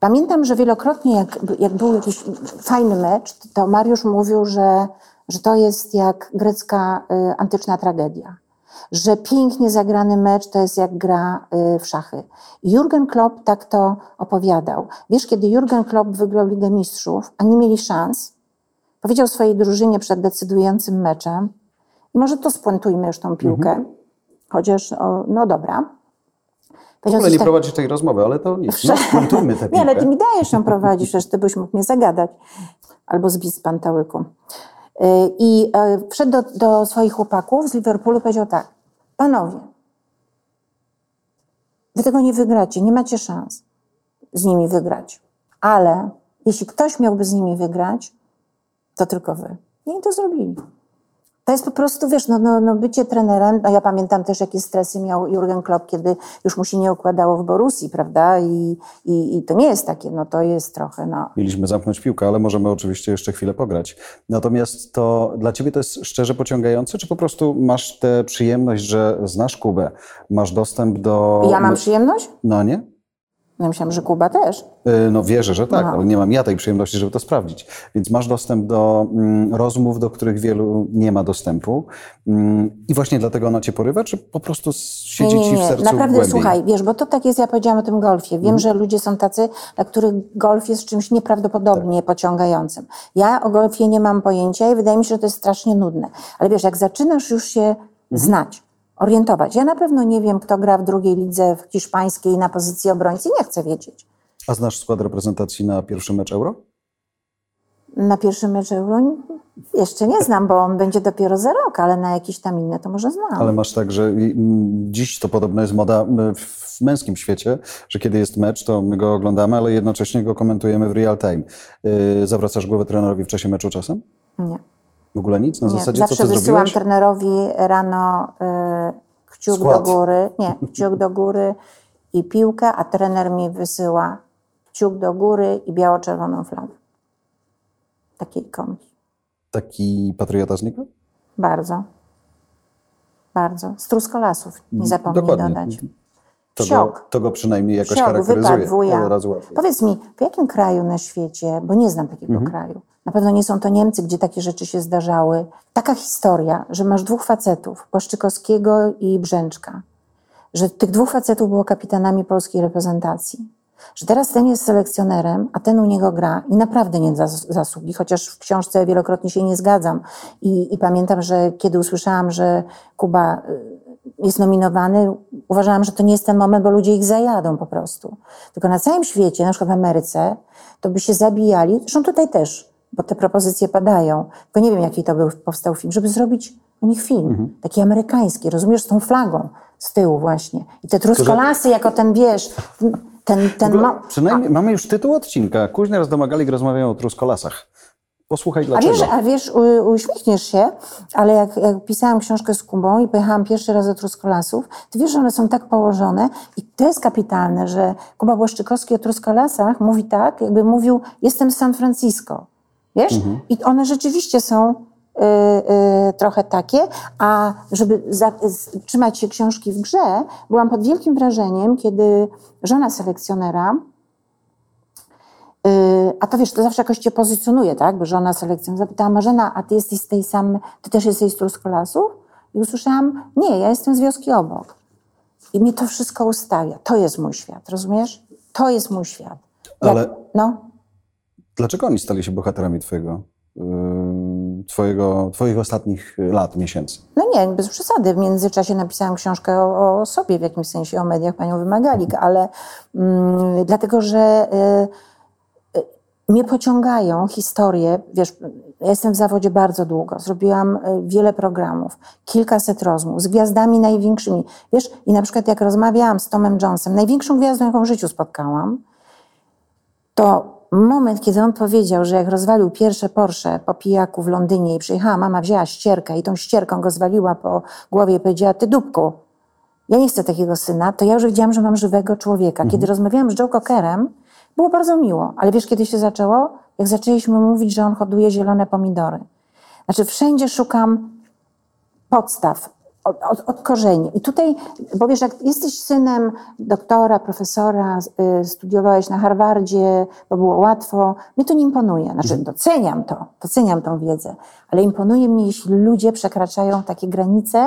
Pamiętam, że wielokrotnie, jak, jak był jakiś fajny mecz, to Mariusz mówił, że, że to jest jak grecka y, antyczna tragedia. Że pięknie zagrany mecz to jest jak gra y, w szachy. Jurgen Klopp tak to opowiadał. Wiesz, kiedy Jurgen Klopp wygrał Ligę Mistrzów, a nie mieli szans, powiedział swojej drużynie przed decydującym meczem, i może to spuentujmy już tą piłkę, chociaż, no dobra. Powiedział coś nie tak- prowadzisz tej rozmowy, ale to nic. No, skomentujmy tę nie, ale ty mi dajesz ją prowadzić, przecież ty byś mógł mnie zagadać. Albo zbić z pantałyku. Yy, I e, wszedł do, do swoich chłopaków z Liverpoolu i powiedział tak. Panowie, wy tego nie wygracie, nie macie szans z nimi wygrać. Ale jeśli ktoś miałby z nimi wygrać, to tylko wy. I oni to zrobili. To jest po prostu, wiesz, no, no, no bycie trenerem, no ja pamiętam też, jakie stresy miał Jurgen Klopp, kiedy już mu się nie układało w Borussii, prawda? I, i, i to nie jest takie, no to jest trochę, no. Mieliśmy zamknąć piłkę, ale możemy oczywiście jeszcze chwilę pograć. Natomiast to dla ciebie to jest szczerze pociągające, czy po prostu masz tę przyjemność, że znasz Kubę, masz dostęp do... Ja mam przyjemność? No nie? Ja myślałam, że Kuba też. Y, No wierzę, że tak, Aha. ale nie mam ja tej przyjemności, żeby to sprawdzić. Więc masz dostęp do mm, rozmów, do których wielu nie ma dostępu. Mm, I właśnie dlatego ona cię porywa, czy po prostu siedzi nie, nie, ci w nie. sercu Naprawdę, głębiej? słuchaj, wiesz, bo to tak jest, ja powiedziałam o tym golfie. Wiem, że ludzie są tacy, dla których golf jest czymś nieprawdopodobnie pociągającym. Ja o golfie nie mam pojęcia i wydaje mi się, że to jest strasznie nudne. Ale wiesz, jak zaczynasz już się znać, orientować. Ja na pewno nie wiem, kto gra w drugiej lidze w hiszpańskiej na pozycji obrońcy. Nie chcę wiedzieć. A znasz skład reprezentacji na pierwszy mecz Euro? Na pierwszym meczu Euro jeszcze nie znam, bo on będzie dopiero za rok, ale na jakiś tam inny to może znam. Ale masz tak, że dziś to podobno jest moda w męskim świecie, że kiedy jest mecz, to my go oglądamy, ale jednocześnie go komentujemy w real time. Yy, Zawracasz głowę trenerowi w czasie meczu czasem? Nie. W ogóle nic? Na Nie, zasadzie, co zawsze ty wysyłam zrobiłeś? trenerowi rano y, kciuk Skład. do góry, nie, kciuk do góry i piłkę, a trener mi wysyła kciuk do góry i biało-czerwoną flagę. Takie ikonki. Taki patriota z niego? Bardzo. Bardzo. Z truskolasów, nie zapomnij Dokładnie. dodać. To go, to go przynajmniej jakoś Wsiok, charakteryzuje. wypad, wuja. Od razu łatwiej. Powiedz mi, w jakim kraju na świecie, bo nie znam takiego Mhm. kraju, na pewno nie są to Niemcy, gdzie takie rzeczy się zdarzały, taka historia, że masz dwóch facetów, Płaszczykowskiego i Brzęczka, że tych dwóch facetów było kapitanami polskiej reprezentacji, że teraz ten jest selekcjonerem, a ten u niego gra i naprawdę nie zas- zasługi, chociaż w książce wielokrotnie się nie zgadzam. I, I pamiętam, że kiedy usłyszałam, że Kuba y, jest nominowany, uważałam, że to nie jest ten moment, bo ludzie ich zajadą po prostu. Tylko na całym świecie, na przykład w Ameryce, to by się zabijali, zresztą tutaj też, bo te propozycje padają, tylko nie wiem, jaki to był, powstał film, żeby zrobić o nich film, taki amerykański, rozumiesz, z tą flagą z tyłu właśnie. I te truskolasy, jako ten, wiesz, ten, ten ma... Przynajmniej mamy już tytuł odcinka. Kuźnia z Domagalik rozmawiają o truskolasach. Posłuchaj A dlaczego. wiesz, a wiesz, u, uśmiechniesz się, ale jak, jak pisałam książkę z Kubą i pojechałam pierwszy raz do Truskolasów, to wiesz, że one są tak położone i to jest kapitalne, że Kuba Błaszczykowski o Truskolasach mówi tak, jakby mówił, jestem z San Francisco. Wiesz? I one rzeczywiście są y, y, trochę takie, a żeby za, trzymać się książki w grze, byłam pod wielkim wrażeniem, kiedy żona selekcjonera, a to wiesz, to zawsze jakoś cię pozycjonuje, tak? Bo żona selekcjon zapytała Marzena, a ty jesteś z tej samej, ty też jesteś z Truskolasów? I usłyszałam, nie, ja jestem z wioski obok. I mnie to wszystko ustawia. To jest mój świat, rozumiesz? To jest mój świat. Jak, Ale- No, Dlaczego oni stali się bohaterami twojego, yy, twojego, twoich ostatnich lat, miesięcy? no nie, bez przesady. W międzyczasie napisałam książkę o, o sobie, w jakimś sensie o mediach panią Wymagalik, ale mm, dlatego, że y, y, mnie pociągają historie, wiesz, ja jestem w zawodzie bardzo długo, zrobiłam y, wiele programów, kilkaset rozmów z gwiazdami największymi. Wiesz, i na przykład jak rozmawiałam z Tomem Jonesem, największą gwiazdą, jaką w życiu spotkałam, to moment, kiedy on powiedział, że jak rozwalił pierwsze Porsche po pijaku w Londynie i przyjechała mama, wzięła ścierkę i tą ścierką go zwaliła po głowie i powiedziała, ty dupku, ja nie chcę takiego syna, to ja już wiedziałam, że mam żywego człowieka. Kiedy rozmawiałam z Joe Cockerem, było bardzo miło, ale wiesz, kiedy się zaczęło? Jak zaczęliśmy mówić, że on hoduje zielone pomidory. Znaczy wszędzie szukam podstaw, od, od, od korzeni. I tutaj, bo wiesz, jak jesteś synem doktora, profesora, y, studiowałeś na Harvardzie, bo było łatwo, mnie to nie imponuje. Znaczy, doceniam to, doceniam tą wiedzę, ale imponuje mi, jeśli ludzie przekraczają takie granice,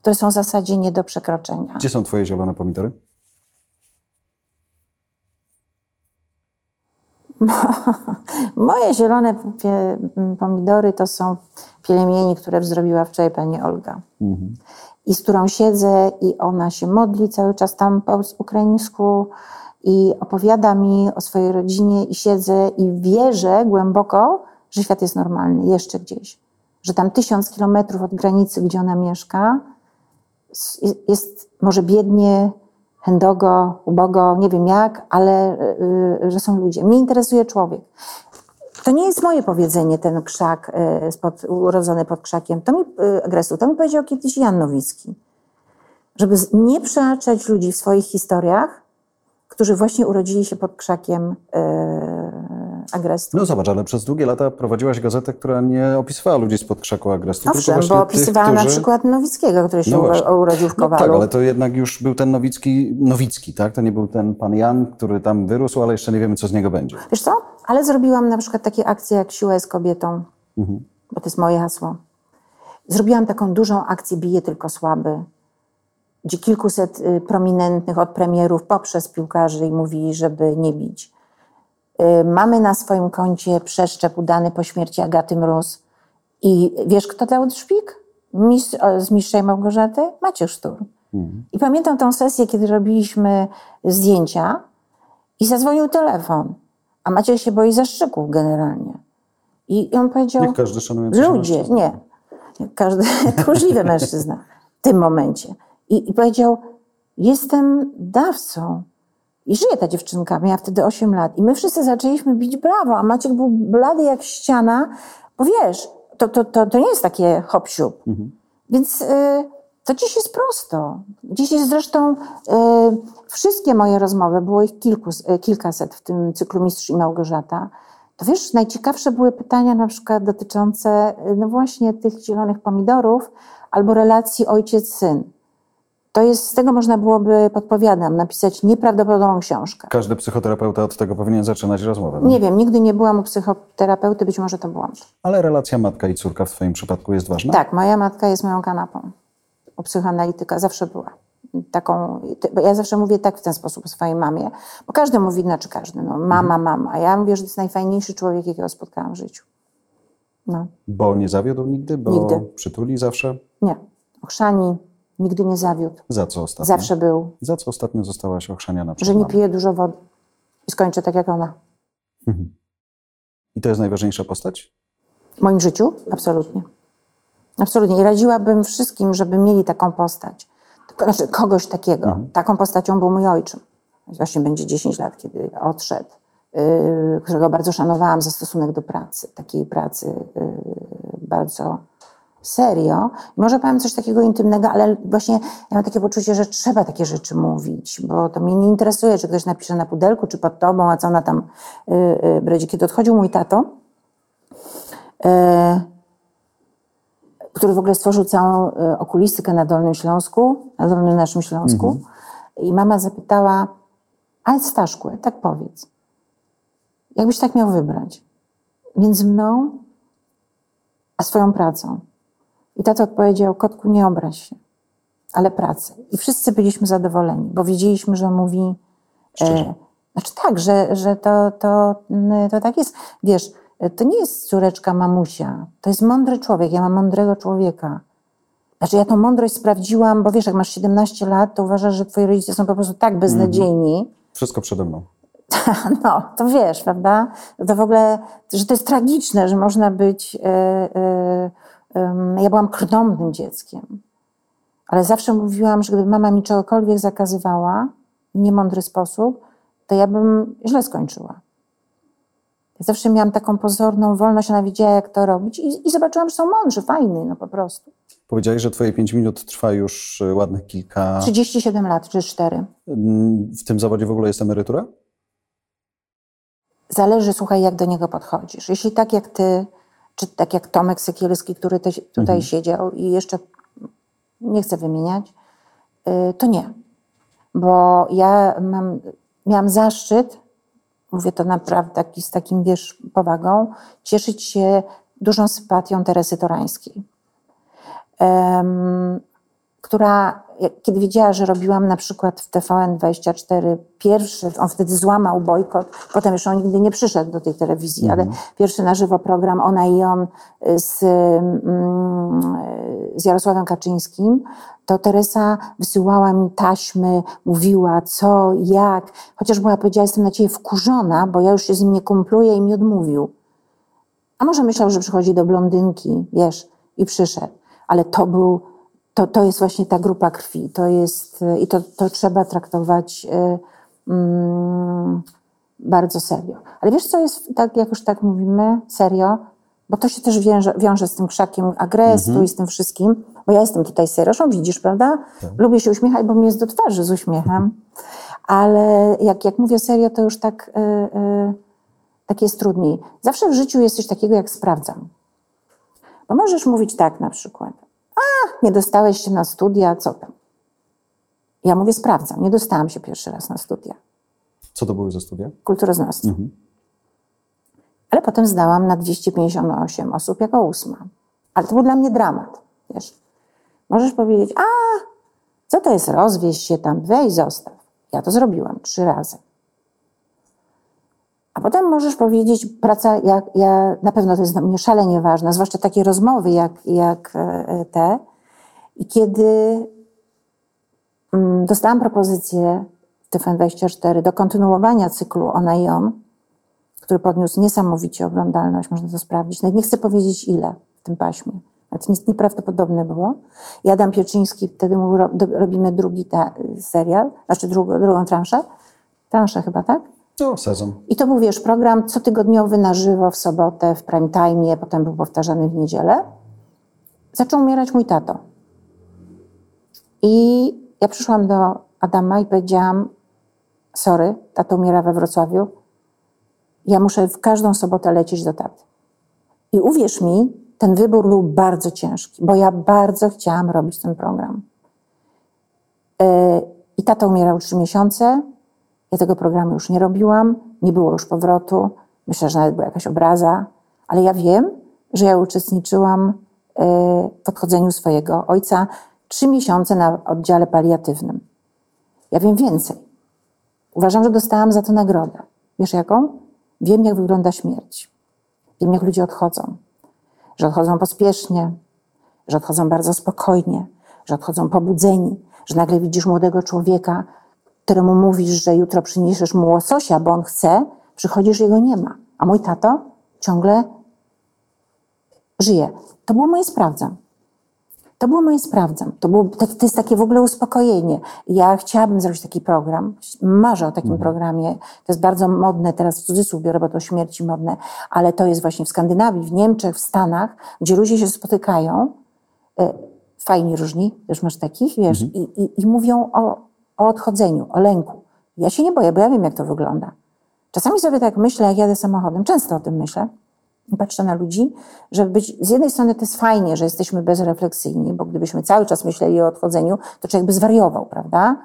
które są w zasadzie nie do przekroczenia. Gdzie są twoje zielone pomidory? Moje zielone pomidory to są pielemieni, które zrobiła wczoraj pani Olga. I z którą siedzę i ona się modli cały czas tam po ukraińsku i opowiada mi o swojej rodzinie i siedzę i wierzę głęboko, że świat jest normalny jeszcze gdzieś. Że tam tysiąc kilometrów od granicy, gdzie ona mieszka, jest może biednie, chędogo, ubogo, nie wiem jak, ale y, y, że są ludzie. Mnie interesuje człowiek. To nie jest moje powiedzenie, ten krzak y, spod, urodzony pod krzakiem. To mi, agresu, to mi powiedział kiedyś Jan Nowicki. Żeby nie przeaczać ludzi w swoich historiach, którzy właśnie urodzili się pod krzakiem agrestu. No zobacz, ale przez długie lata prowadziłaś gazetę, która nie opisywała ludzi spod krzaku agrestu, Owszem, tylko bo opisywała tych, na którzy... przykład Nowickiego, który się No urodził w No Kowalu. tak, ale to jednak już był ten Nowicki, Nowicki, tak? To nie był ten pan Jan, który tam wyrósł, ale jeszcze nie wiemy, co z niego będzie. Wiesz co? Ale zrobiłam na przykład takie akcje jak Siła jest kobietą, bo to jest moje hasło. Zrobiłam taką dużą akcję Bije tylko słaby, gdzie kilkuset y, prominentnych od premierów poprzez piłkarzy i mówili, żeby nie bić. Y, Mamy na swoim koncie przeszczep udany po śmierci Agaty Mróz. I wiesz, kto dał szpik? Mistrz, z mistrzej Małgorzaty? Maciek Sztur. I pamiętam tą sesję, kiedy robiliśmy zdjęcia i zadzwonił telefon. A Maciek się boi zaszczyków generalnie. I, on powiedział... Jak każdy Ludzie, mężczyzna. nie. Każdy tchórzliwy mężczyzna w tym momencie. I, I powiedział, jestem dawcą. I żyje ta dziewczynka, miała wtedy 8 lat. I my wszyscy zaczęliśmy bić brawo, a Maciek był blady jak ściana, bo wiesz, to, to, to, to nie jest takie hop siup. Więc y, to dziś jest prosto. Dziś jest zresztą y, wszystkie moje rozmowy, było ich kilku, y, kilkaset w tym cyklu Mistrz i Małgorzata. To wiesz, najciekawsze były pytania na przykład dotyczące y, no właśnie tych zielonych pomidorów, albo relacji ojciec-syn. To jest, z tego można byłoby, podpowiadam, napisać nieprawdopodobną książkę. Każdy psychoterapeuta od tego powinien zaczynać rozmowę. No? Nie wiem, nigdy nie byłam u psychoterapeuty, być może to błąd. Ale relacja matka i córka w Twoim przypadku jest ważna? Tak, moja matka jest moją kanapą. U psychoanalityka zawsze była. Taką, bo ja zawsze mówię tak w ten sposób swojej mamie, bo każdy mówi, znaczy każdy, no, mama, mama. A ja mówię, że to jest najfajniejszy człowiek, jakiego spotkałam w życiu. No, Bo nie zawiódł nigdy? Bo Nigdy. przytuli zawsze? nie. Ochrzani, nigdy nie zawiódł. Za co ostatnio? Zawsze był. Za co ostatnio zostałaś ochrzaniana Że nie pije dużo wody. I skończę tak jak ona. I to jest najważniejsza postać? W moim życiu? Absolutnie. Absolutnie. I radziłabym wszystkim, żeby mieli taką postać. Znaczy kogoś takiego. Taką postacią był mój ojczym. Właśnie będzie 10 lat, kiedy odszedł, yy, którego bardzo szanowałam za stosunek do pracy. Takiej pracy yy, bardzo serio. Może powiem coś takiego intymnego, ale właśnie ja mam takie poczucie, że trzeba takie rzeczy mówić, bo to mnie nie interesuje, czy ktoś napisze na pudelku, czy pod tobą, a co ona tam yy, yy. Kiedy odchodził mój tato, e, który w ogóle stworzył całą e, okulistykę na Dolnym Śląsku, na Dolnym naszym Śląsku. I mama zapytała, ale Staszku, tak powiedz, jakbyś tak miał wybrać między mną a swoją pracą. I tato odpowiedział, kotku, nie obraź się, ale pracę. I wszyscy byliśmy zadowoleni, bo wiedzieliśmy, że mówi... Szczerze. Znaczy tak, że, że to, to, mm, to tak jest. Wiesz, to nie jest córeczka mamusia. To jest mądry człowiek. Ja mam mądrego człowieka. Znaczy ja tą mądrość sprawdziłam, bo wiesz, jak masz 17 lat, to uważasz, że twoi rodzice są po prostu tak beznadziejni. Wszystko przede mną. No, to wiesz, prawda? To w ogóle, że to jest tragiczne, że można być... e, e, em, ja byłam krnąbnym dzieckiem. Ale zawsze mówiłam, że gdyby mama mi czegokolwiek zakazywała w niemądry sposób, to ja bym źle skończyła. Ja zawsze miałam taką pozorną wolność, ona wiedziała, jak to robić i, i zobaczyłam, że są mądrzy, fajni, no po prostu. Powiedziałeś, że Twoje 5 minut trwa już y, ładnych kilka. 37 lat, czy 4. Mm, W tym zawodzie w ogóle jest emerytura? Zależy, słuchaj, jak do niego podchodzisz. Jeśli tak jak ty, czy tak jak Tomek Sekielski, który te, tutaj siedział i jeszcze nie chcę wymieniać, y, to nie. Bo ja mam, miałam zaszczyt, mówię to naprawdę taki, z takim, wiesz, powagą, cieszyć się dużą sympatią Teresy Torańskiej, która, kiedy wiedziała, że robiłam na przykład w TVN24 pierwszy, on wtedy złamał bojkot, potem już on nigdy nie przyszedł do tej telewizji, ale pierwszy na żywo program Ona i on y, z, mm, y, z Jarosławem Kaczyńskim, to Teresa wysyłała mi taśmy, mówiła co, jak, chociaż była powiedziała, jestem na ciebie wkurzona, bo ja już się z nim nie kumpluję i mi odmówił. A może myślał, że przychodzi do blondynki, wiesz, i przyszedł. Ale to był, to, to jest właśnie ta grupa krwi. To jest, y, i to, to trzeba traktować y, mm, bardzo serio. Ale wiesz, co jest, tak, jak już tak mówimy, serio? Bo to się też wiąże, wiąże z tym krzakiem agresu i z tym wszystkim. Bo ja jestem tutaj serioszą, widzisz, prawda? Lubię się uśmiechać, bo mi jest do twarzy z uśmiechem. Ale jak, jak mówię serio, to już tak, y, y, tak jest trudniej. Zawsze w życiu jest coś takiego, jak sprawdzam. Bo możesz mówić tak na przykład. A, nie dostałeś się na studia, co tam? Ja mówię, sprawdzam. Nie dostałam się pierwszy raz na studia Co to były za studia? kulturoznawstwa. Ale potem zdałam na 258 osób jako ósma. Ale to był dla mnie dramat, wiesz. Możesz powiedzieć, a co to jest, rozwieź się tam, weź, zostaw. Ja to zrobiłam trzy razy. A potem możesz powiedzieć, praca, jak, ja, na pewno to jest dla mnie szalenie ważne, zwłaszcza takie rozmowy jak, jak e, te. I kiedy mm, dostałam propozycję w TVN24 do kontynuowania cyklu Ona i On, który podniósł niesamowicie oglądalność, można to sprawdzić. Nawet nie chcę powiedzieć ile w tym paśmie. Ale to nic nieprawdopodobne było. I Adam Pieczyński, wtedy do, robimy drugi ta, serial, znaczy drugą, drugą transzę. Transzę chyba, tak? No, sezon. I to był, wiesz, program cotygodniowy na żywo w sobotę, w prime time, potem był powtarzany w niedzielę. Zaczął umierać mój tato. I ja przyszłam do Adama i powiedziałam, sorry, tato umiera we Wrocławiu, ja muszę w każdą sobotę lecieć do taty. I uwierz mi, ten wybór był bardzo ciężki, bo ja bardzo chciałam robić ten program. E, I tata umierał trzy miesiące. Ja tego programu już nie robiłam, nie było już powrotu. Myślę, że nawet była jakaś obraza, ale ja wiem, że ja uczestniczyłam e, w odchodzeniu swojego ojca trzy miesiące na oddziale paliatywnym. Ja wiem więcej. Uważam, że dostałam za to nagrodę. Wiesz jaką? Wiem, jak wygląda śmierć. Wiem, jak ludzie odchodzą. Że odchodzą pospiesznie, że odchodzą bardzo spokojnie, że odchodzą pobudzeni, że nagle widzisz młodego człowieka, któremu mówisz, że jutro przyniesiesz mu łososia, bo on chce, przychodzisz, jego nie ma. A mój tato ciągle żyje. To było moje sprawdzam. To było moje sprawdzam. To, było, to, to jest takie w ogóle uspokojenie. Ja chciałabym zrobić taki program. Marzę o takim mhm. programie. To jest bardzo modne, teraz w cudzysłów biorę, bo to śmierci modne, ale to jest właśnie w Skandynawii, w Niemczech, w Stanach, gdzie ludzie się spotykają, e, fajni różni, też masz takich, wiesz, mhm. i, i, i mówią o, o odchodzeniu, o lęku. Ja się nie boję, bo ja wiem, jak to wygląda. Czasami sobie tak myślę, jak jadę samochodem, często o tym myślę, patrzę na ludzi, żeby być, z jednej strony to jest fajnie, że jesteśmy bezrefleksyjni, bo gdybyśmy cały czas myśleli o odchodzeniu, to człowiek by zwariował, prawda?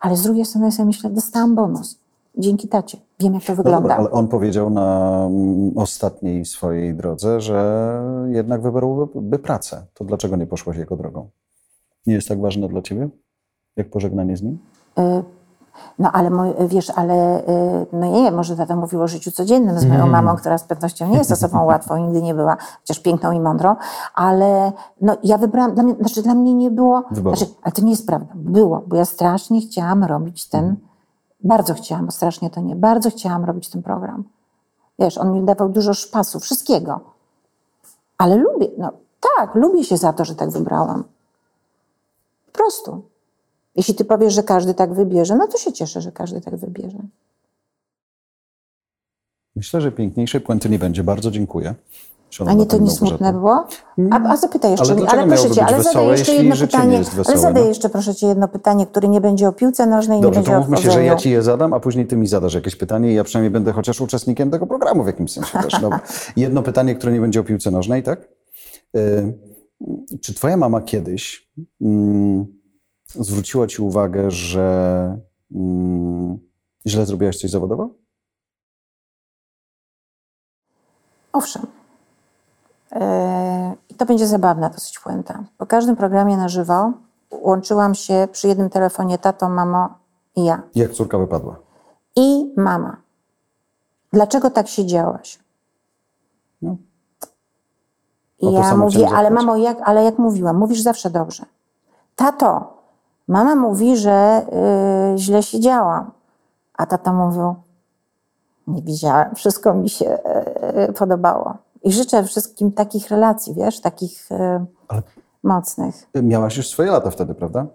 Ale z drugiej strony sobie myślę, dostałam bonus. Dzięki tacie. Wiem, jak to wygląda. No dobra, ale on powiedział na mm, ostatniej swojej drodze, że jednak wybrałby pracę. To dlaczego nie poszłaś jego drogą? Nie jest tak ważne dla ciebie, jak pożegnanie z nim? Y no ale wiesz, ale y, no nie może tata mówił o życiu codziennym z moją mm. mamą, która z pewnością nie jest osobą łatwą, nigdy nie była, chociaż piękną i mądrą, ale no ja wybrałam, dla mnie, znaczy dla mnie nie było, znaczy, ale to nie jest prawda, było, bo ja strasznie chciałam robić ten, mm. bardzo chciałam, strasznie to nie, bardzo chciałam robić ten program. Wiesz, on mi dawał dużo szpasu, wszystkiego, ale lubię, no tak, lubię się za to, że tak wybrałam. Po prostu. Jeśli ty powiesz, że każdy tak wybierze, no to się cieszę, że każdy tak wybierze. Myślę, że piękniejszej puenty nie będzie. Bardzo dziękuję. A nie to nie smutne było? A, a zapytaj jeszcze, ale, ale proszę cię, ale zadaj jeszcze jedno pytanie. ale zadaj no? jeszcze proszę cię jedno pytanie, które nie będzie o piłce nożnej, Dobrze, nie będzie to mówmy się, że ja ci je zadam, a później ty mi zadasz jakieś pytanie i ja przynajmniej będę chociaż uczestnikiem tego programu w jakimś sensie też. No, jedno pytanie, które nie będzie o piłce nożnej, tak? Y, czy twoja mama kiedyś mm, zwróciła ci uwagę, że mm, źle zrobiłaś coś zawodowo? Owszem. E, I to będzie zabawna dosyć puenta. Po każdym programie na żywo łączyłam się przy jednym telefonie tato, mamo i ja. Jak córka wypadła? I mama. Dlaczego tak się działaś? No. I ja mówię, ale mamo, jak, ale jak mówiłam, mówisz zawsze dobrze. Tato, Mama mówi, że y, źle siedziałam, a tata mówił, nie widziałem, wszystko mi się y, podobało. I życzę wszystkim takich relacji, wiesz, takich y, mocnych. Miałaś już swoje lata wtedy, prawda?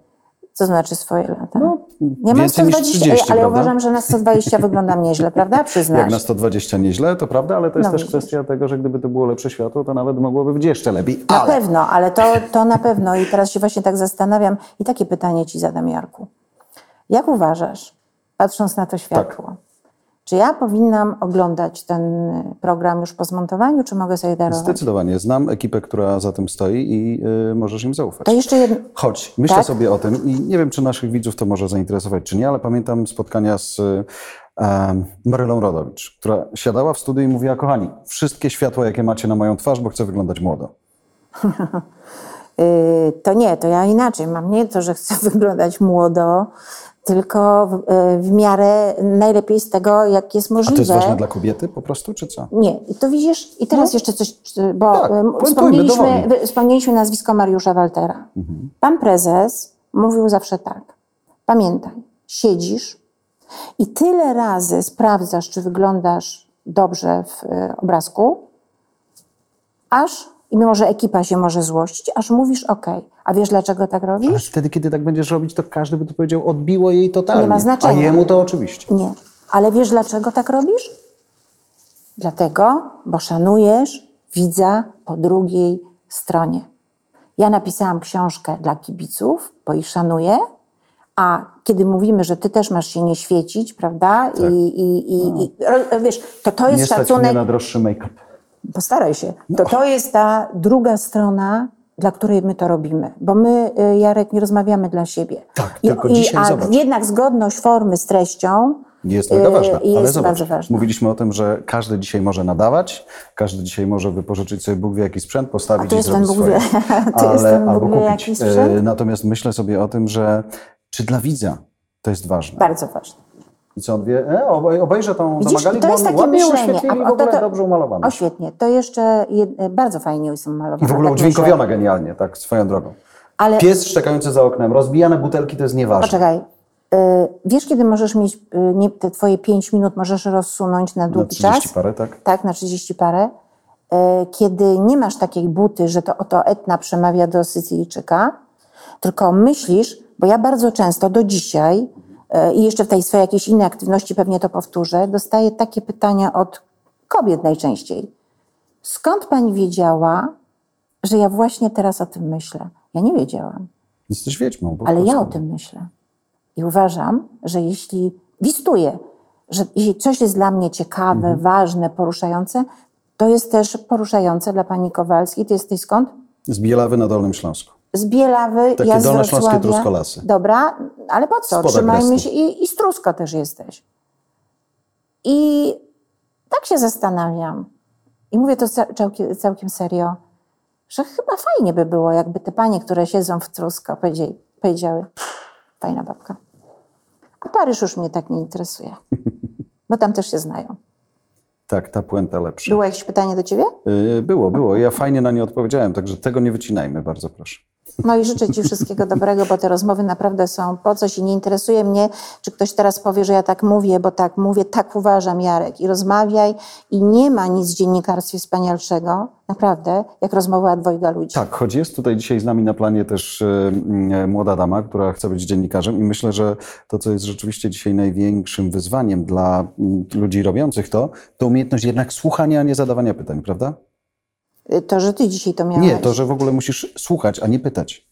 Co znaczy swoje lata? No, ja mam 120, 30, ale uważam, że na 120 wyglądam nieźle, prawda? Przyznasz. Jak na 120 nieźle, to prawda, ale to jest no, też widzisz. kwestia tego, że gdyby to było lepsze światło, to nawet mogłoby być jeszcze lepiej. Ale... Na pewno, ale to, to na pewno. I teraz się właśnie tak zastanawiam i takie pytanie ci zadam, Jarku. Jak uważasz, patrząc na to światło, tak. Czy ja powinnam oglądać ten program już po zmontowaniu, czy mogę sobie darować? Zdecydowanie. Znam ekipę, która za tym stoi i y, możesz im zaufać. To jeszcze jedno... Chodź, myślę tak? sobie o tym i nie wiem, czy naszych widzów to może zainteresować, czy nie, ale pamiętam spotkania z y, Marylą Rodowicz, która siadała w studiu i mówiła, kochani, wszystkie światła, jakie macie na moją twarz, bo chcę wyglądać młodo. Y, to nie, to ja inaczej mam. Nie to, że chcę wyglądać młodo, tylko w, e, w, miarę najlepiej z tego, jak jest możliwe. A to jest ważne dla kobiety po prostu, czy co? Nie. I to widzisz, i teraz no. jeszcze coś, bo tak, wspomnieliśmy, wspomnieliśmy nazwisko Mariusza Waltera. Mhm. Pan prezes mówił zawsze tak. Pamiętaj, siedzisz i tyle razy sprawdzasz, czy wyglądasz dobrze w e, obrazku, aż i mimo, że ekipa się może złościć, aż mówisz OK. A wiesz, dlaczego tak robisz? Ale wtedy, kiedy tak będziesz robić, to każdy by to powiedział, odbiło jej totalnie. Nie ma znaczenia. A jemu to oczywiście. Nie. Ale wiesz, dlaczego tak robisz? Dlatego, bo szanujesz widza po drugiej stronie. Ja napisałam książkę dla kibiców, bo ich szanuję, a kiedy mówimy, że ty też masz się nie świecić, prawda? Tak. I, i, i, no. i wiesz, to to jest nie szacunek. Nie na droższy make-up. Postaraj się. To to jest ta druga strona, dla której my to robimy. Bo my, y, Jarek, nie rozmawiamy dla siebie. Tak, tylko dzisiaj a zobacz. jednak zgodność formy z treścią Jest mega ważna, y, ale jest zobacz, bardzo ważna. mówiliśmy o tym, że każdy dzisiaj może nadawać, każdy dzisiaj może wypożyczyć sobie Bóg wie jaki sprzęt, postawić i jest zrobić swoje. wie- to jest ten Bóg albo kupić. Natomiast myślę sobie o tym, że czy dla widza to jest ważne. Bardzo ważne. I co on wie, e, obej- obejrzę tą Widzisz, domagali, to jest takie ładnie myślenie. A- w ogóle to- to- dobrze umalowane. O świetnie, to jeszcze jed, bardzo fajnie jest umalowane. I w ogóle tak genialnie, tak swoją drogą. Ale Pies szczekający za oknem, rozbijane butelki to jest nieważne. poczekaj, y, wiesz kiedy możesz mieć, y, nie, te twoje 5 minut możesz rozsunąć na Na długi 30 czas? parę, tak? Tak, na 30 parę. Y, Kiedy nie masz takiej buty, że to oto Etna przemawia do Sycylijczyka, tylko myślisz, bo ja bardzo często do dzisiaj i jeszcze w tej swojej jakiejś innej aktywności pewnie to powtórzę, dostaję takie pytania od kobiet najczęściej. Skąd pani wiedziała, że ja właśnie teraz o tym myślę? Ja nie wiedziałam. Jesteś wiedźmą. Ale ja o tym myślę. I uważam, że jeśli wistuję, że jeśli coś jest dla mnie ciekawe, Mhm. ważne, poruszające, to jest też poruszające dla pani Kowalskiej. Ty jesteś skąd? Z Bielawy na Dolnym Śląsku. Z Bielawy, Takie ja z Wrocławia. truskolasy. Dobra, ale po co? Trzymajmy się. I, I z Trusko też jesteś. I tak się zastanawiam. I mówię to ca- całkiem, całkiem serio, że chyba fajnie by było, jakby te panie, które siedzą w Trusko, powiedzieli, powiedziały, fajna babka. A Paryż już mnie tak nie interesuje, bo tam też się znają. Tak, ta puenta lepsza. Było jakieś pytanie do ciebie? Yy, Było, było. Ja fajnie na nie odpowiedziałem, także tego nie wycinajmy, bardzo proszę. No i życzę Ci wszystkiego dobrego, bo te rozmowy naprawdę są po coś i nie interesuje mnie, czy ktoś teraz powie, że ja tak mówię, bo tak mówię, tak uważam, Jarek. I rozmawiaj i nie ma nic w dziennikarstwie wspanialszego, naprawdę, jak rozmowa dwojga ludzi. Tak, choć jest tutaj dzisiaj z nami na planie też e, m, młoda dama, która chce być dziennikarzem i myślę, że to, co jest rzeczywiście dzisiaj największym wyzwaniem dla ludzi robiących to, to umiejętność jednak słuchania, a nie zadawania pytań, prawda? Y, To, że Ty dzisiaj to miałeś. Nie, to, że w ogóle musisz słuchać, a nie pytać.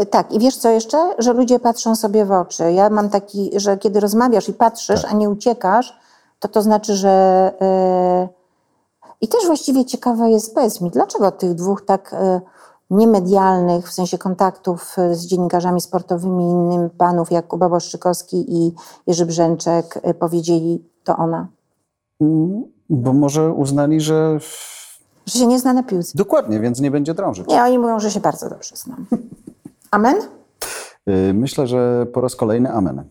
Y, Tak, i wiesz co jeszcze? Że ludzie patrzą sobie w oczy. Ja mam taki, że kiedy rozmawiasz i patrzysz, a nie uciekasz, to to znaczy, że... y, I też właściwie ciekawe jest, powiedz mi, dlaczego tych dwóch tak y, niemedialnych, w sensie kontaktów y, z dziennikarzami sportowymi innym panów, jak Kuba Boszczykowski i Jerzy Brzęczek, y, powiedzieli, to ona? Mm, Bo może uznali, że Że się nie zna na piłce. dokładnie, więc nie będzie drążyć. Nie, oni mówią, że się bardzo dobrze znam. Amen? Y, Myślę, że po raz kolejny amen.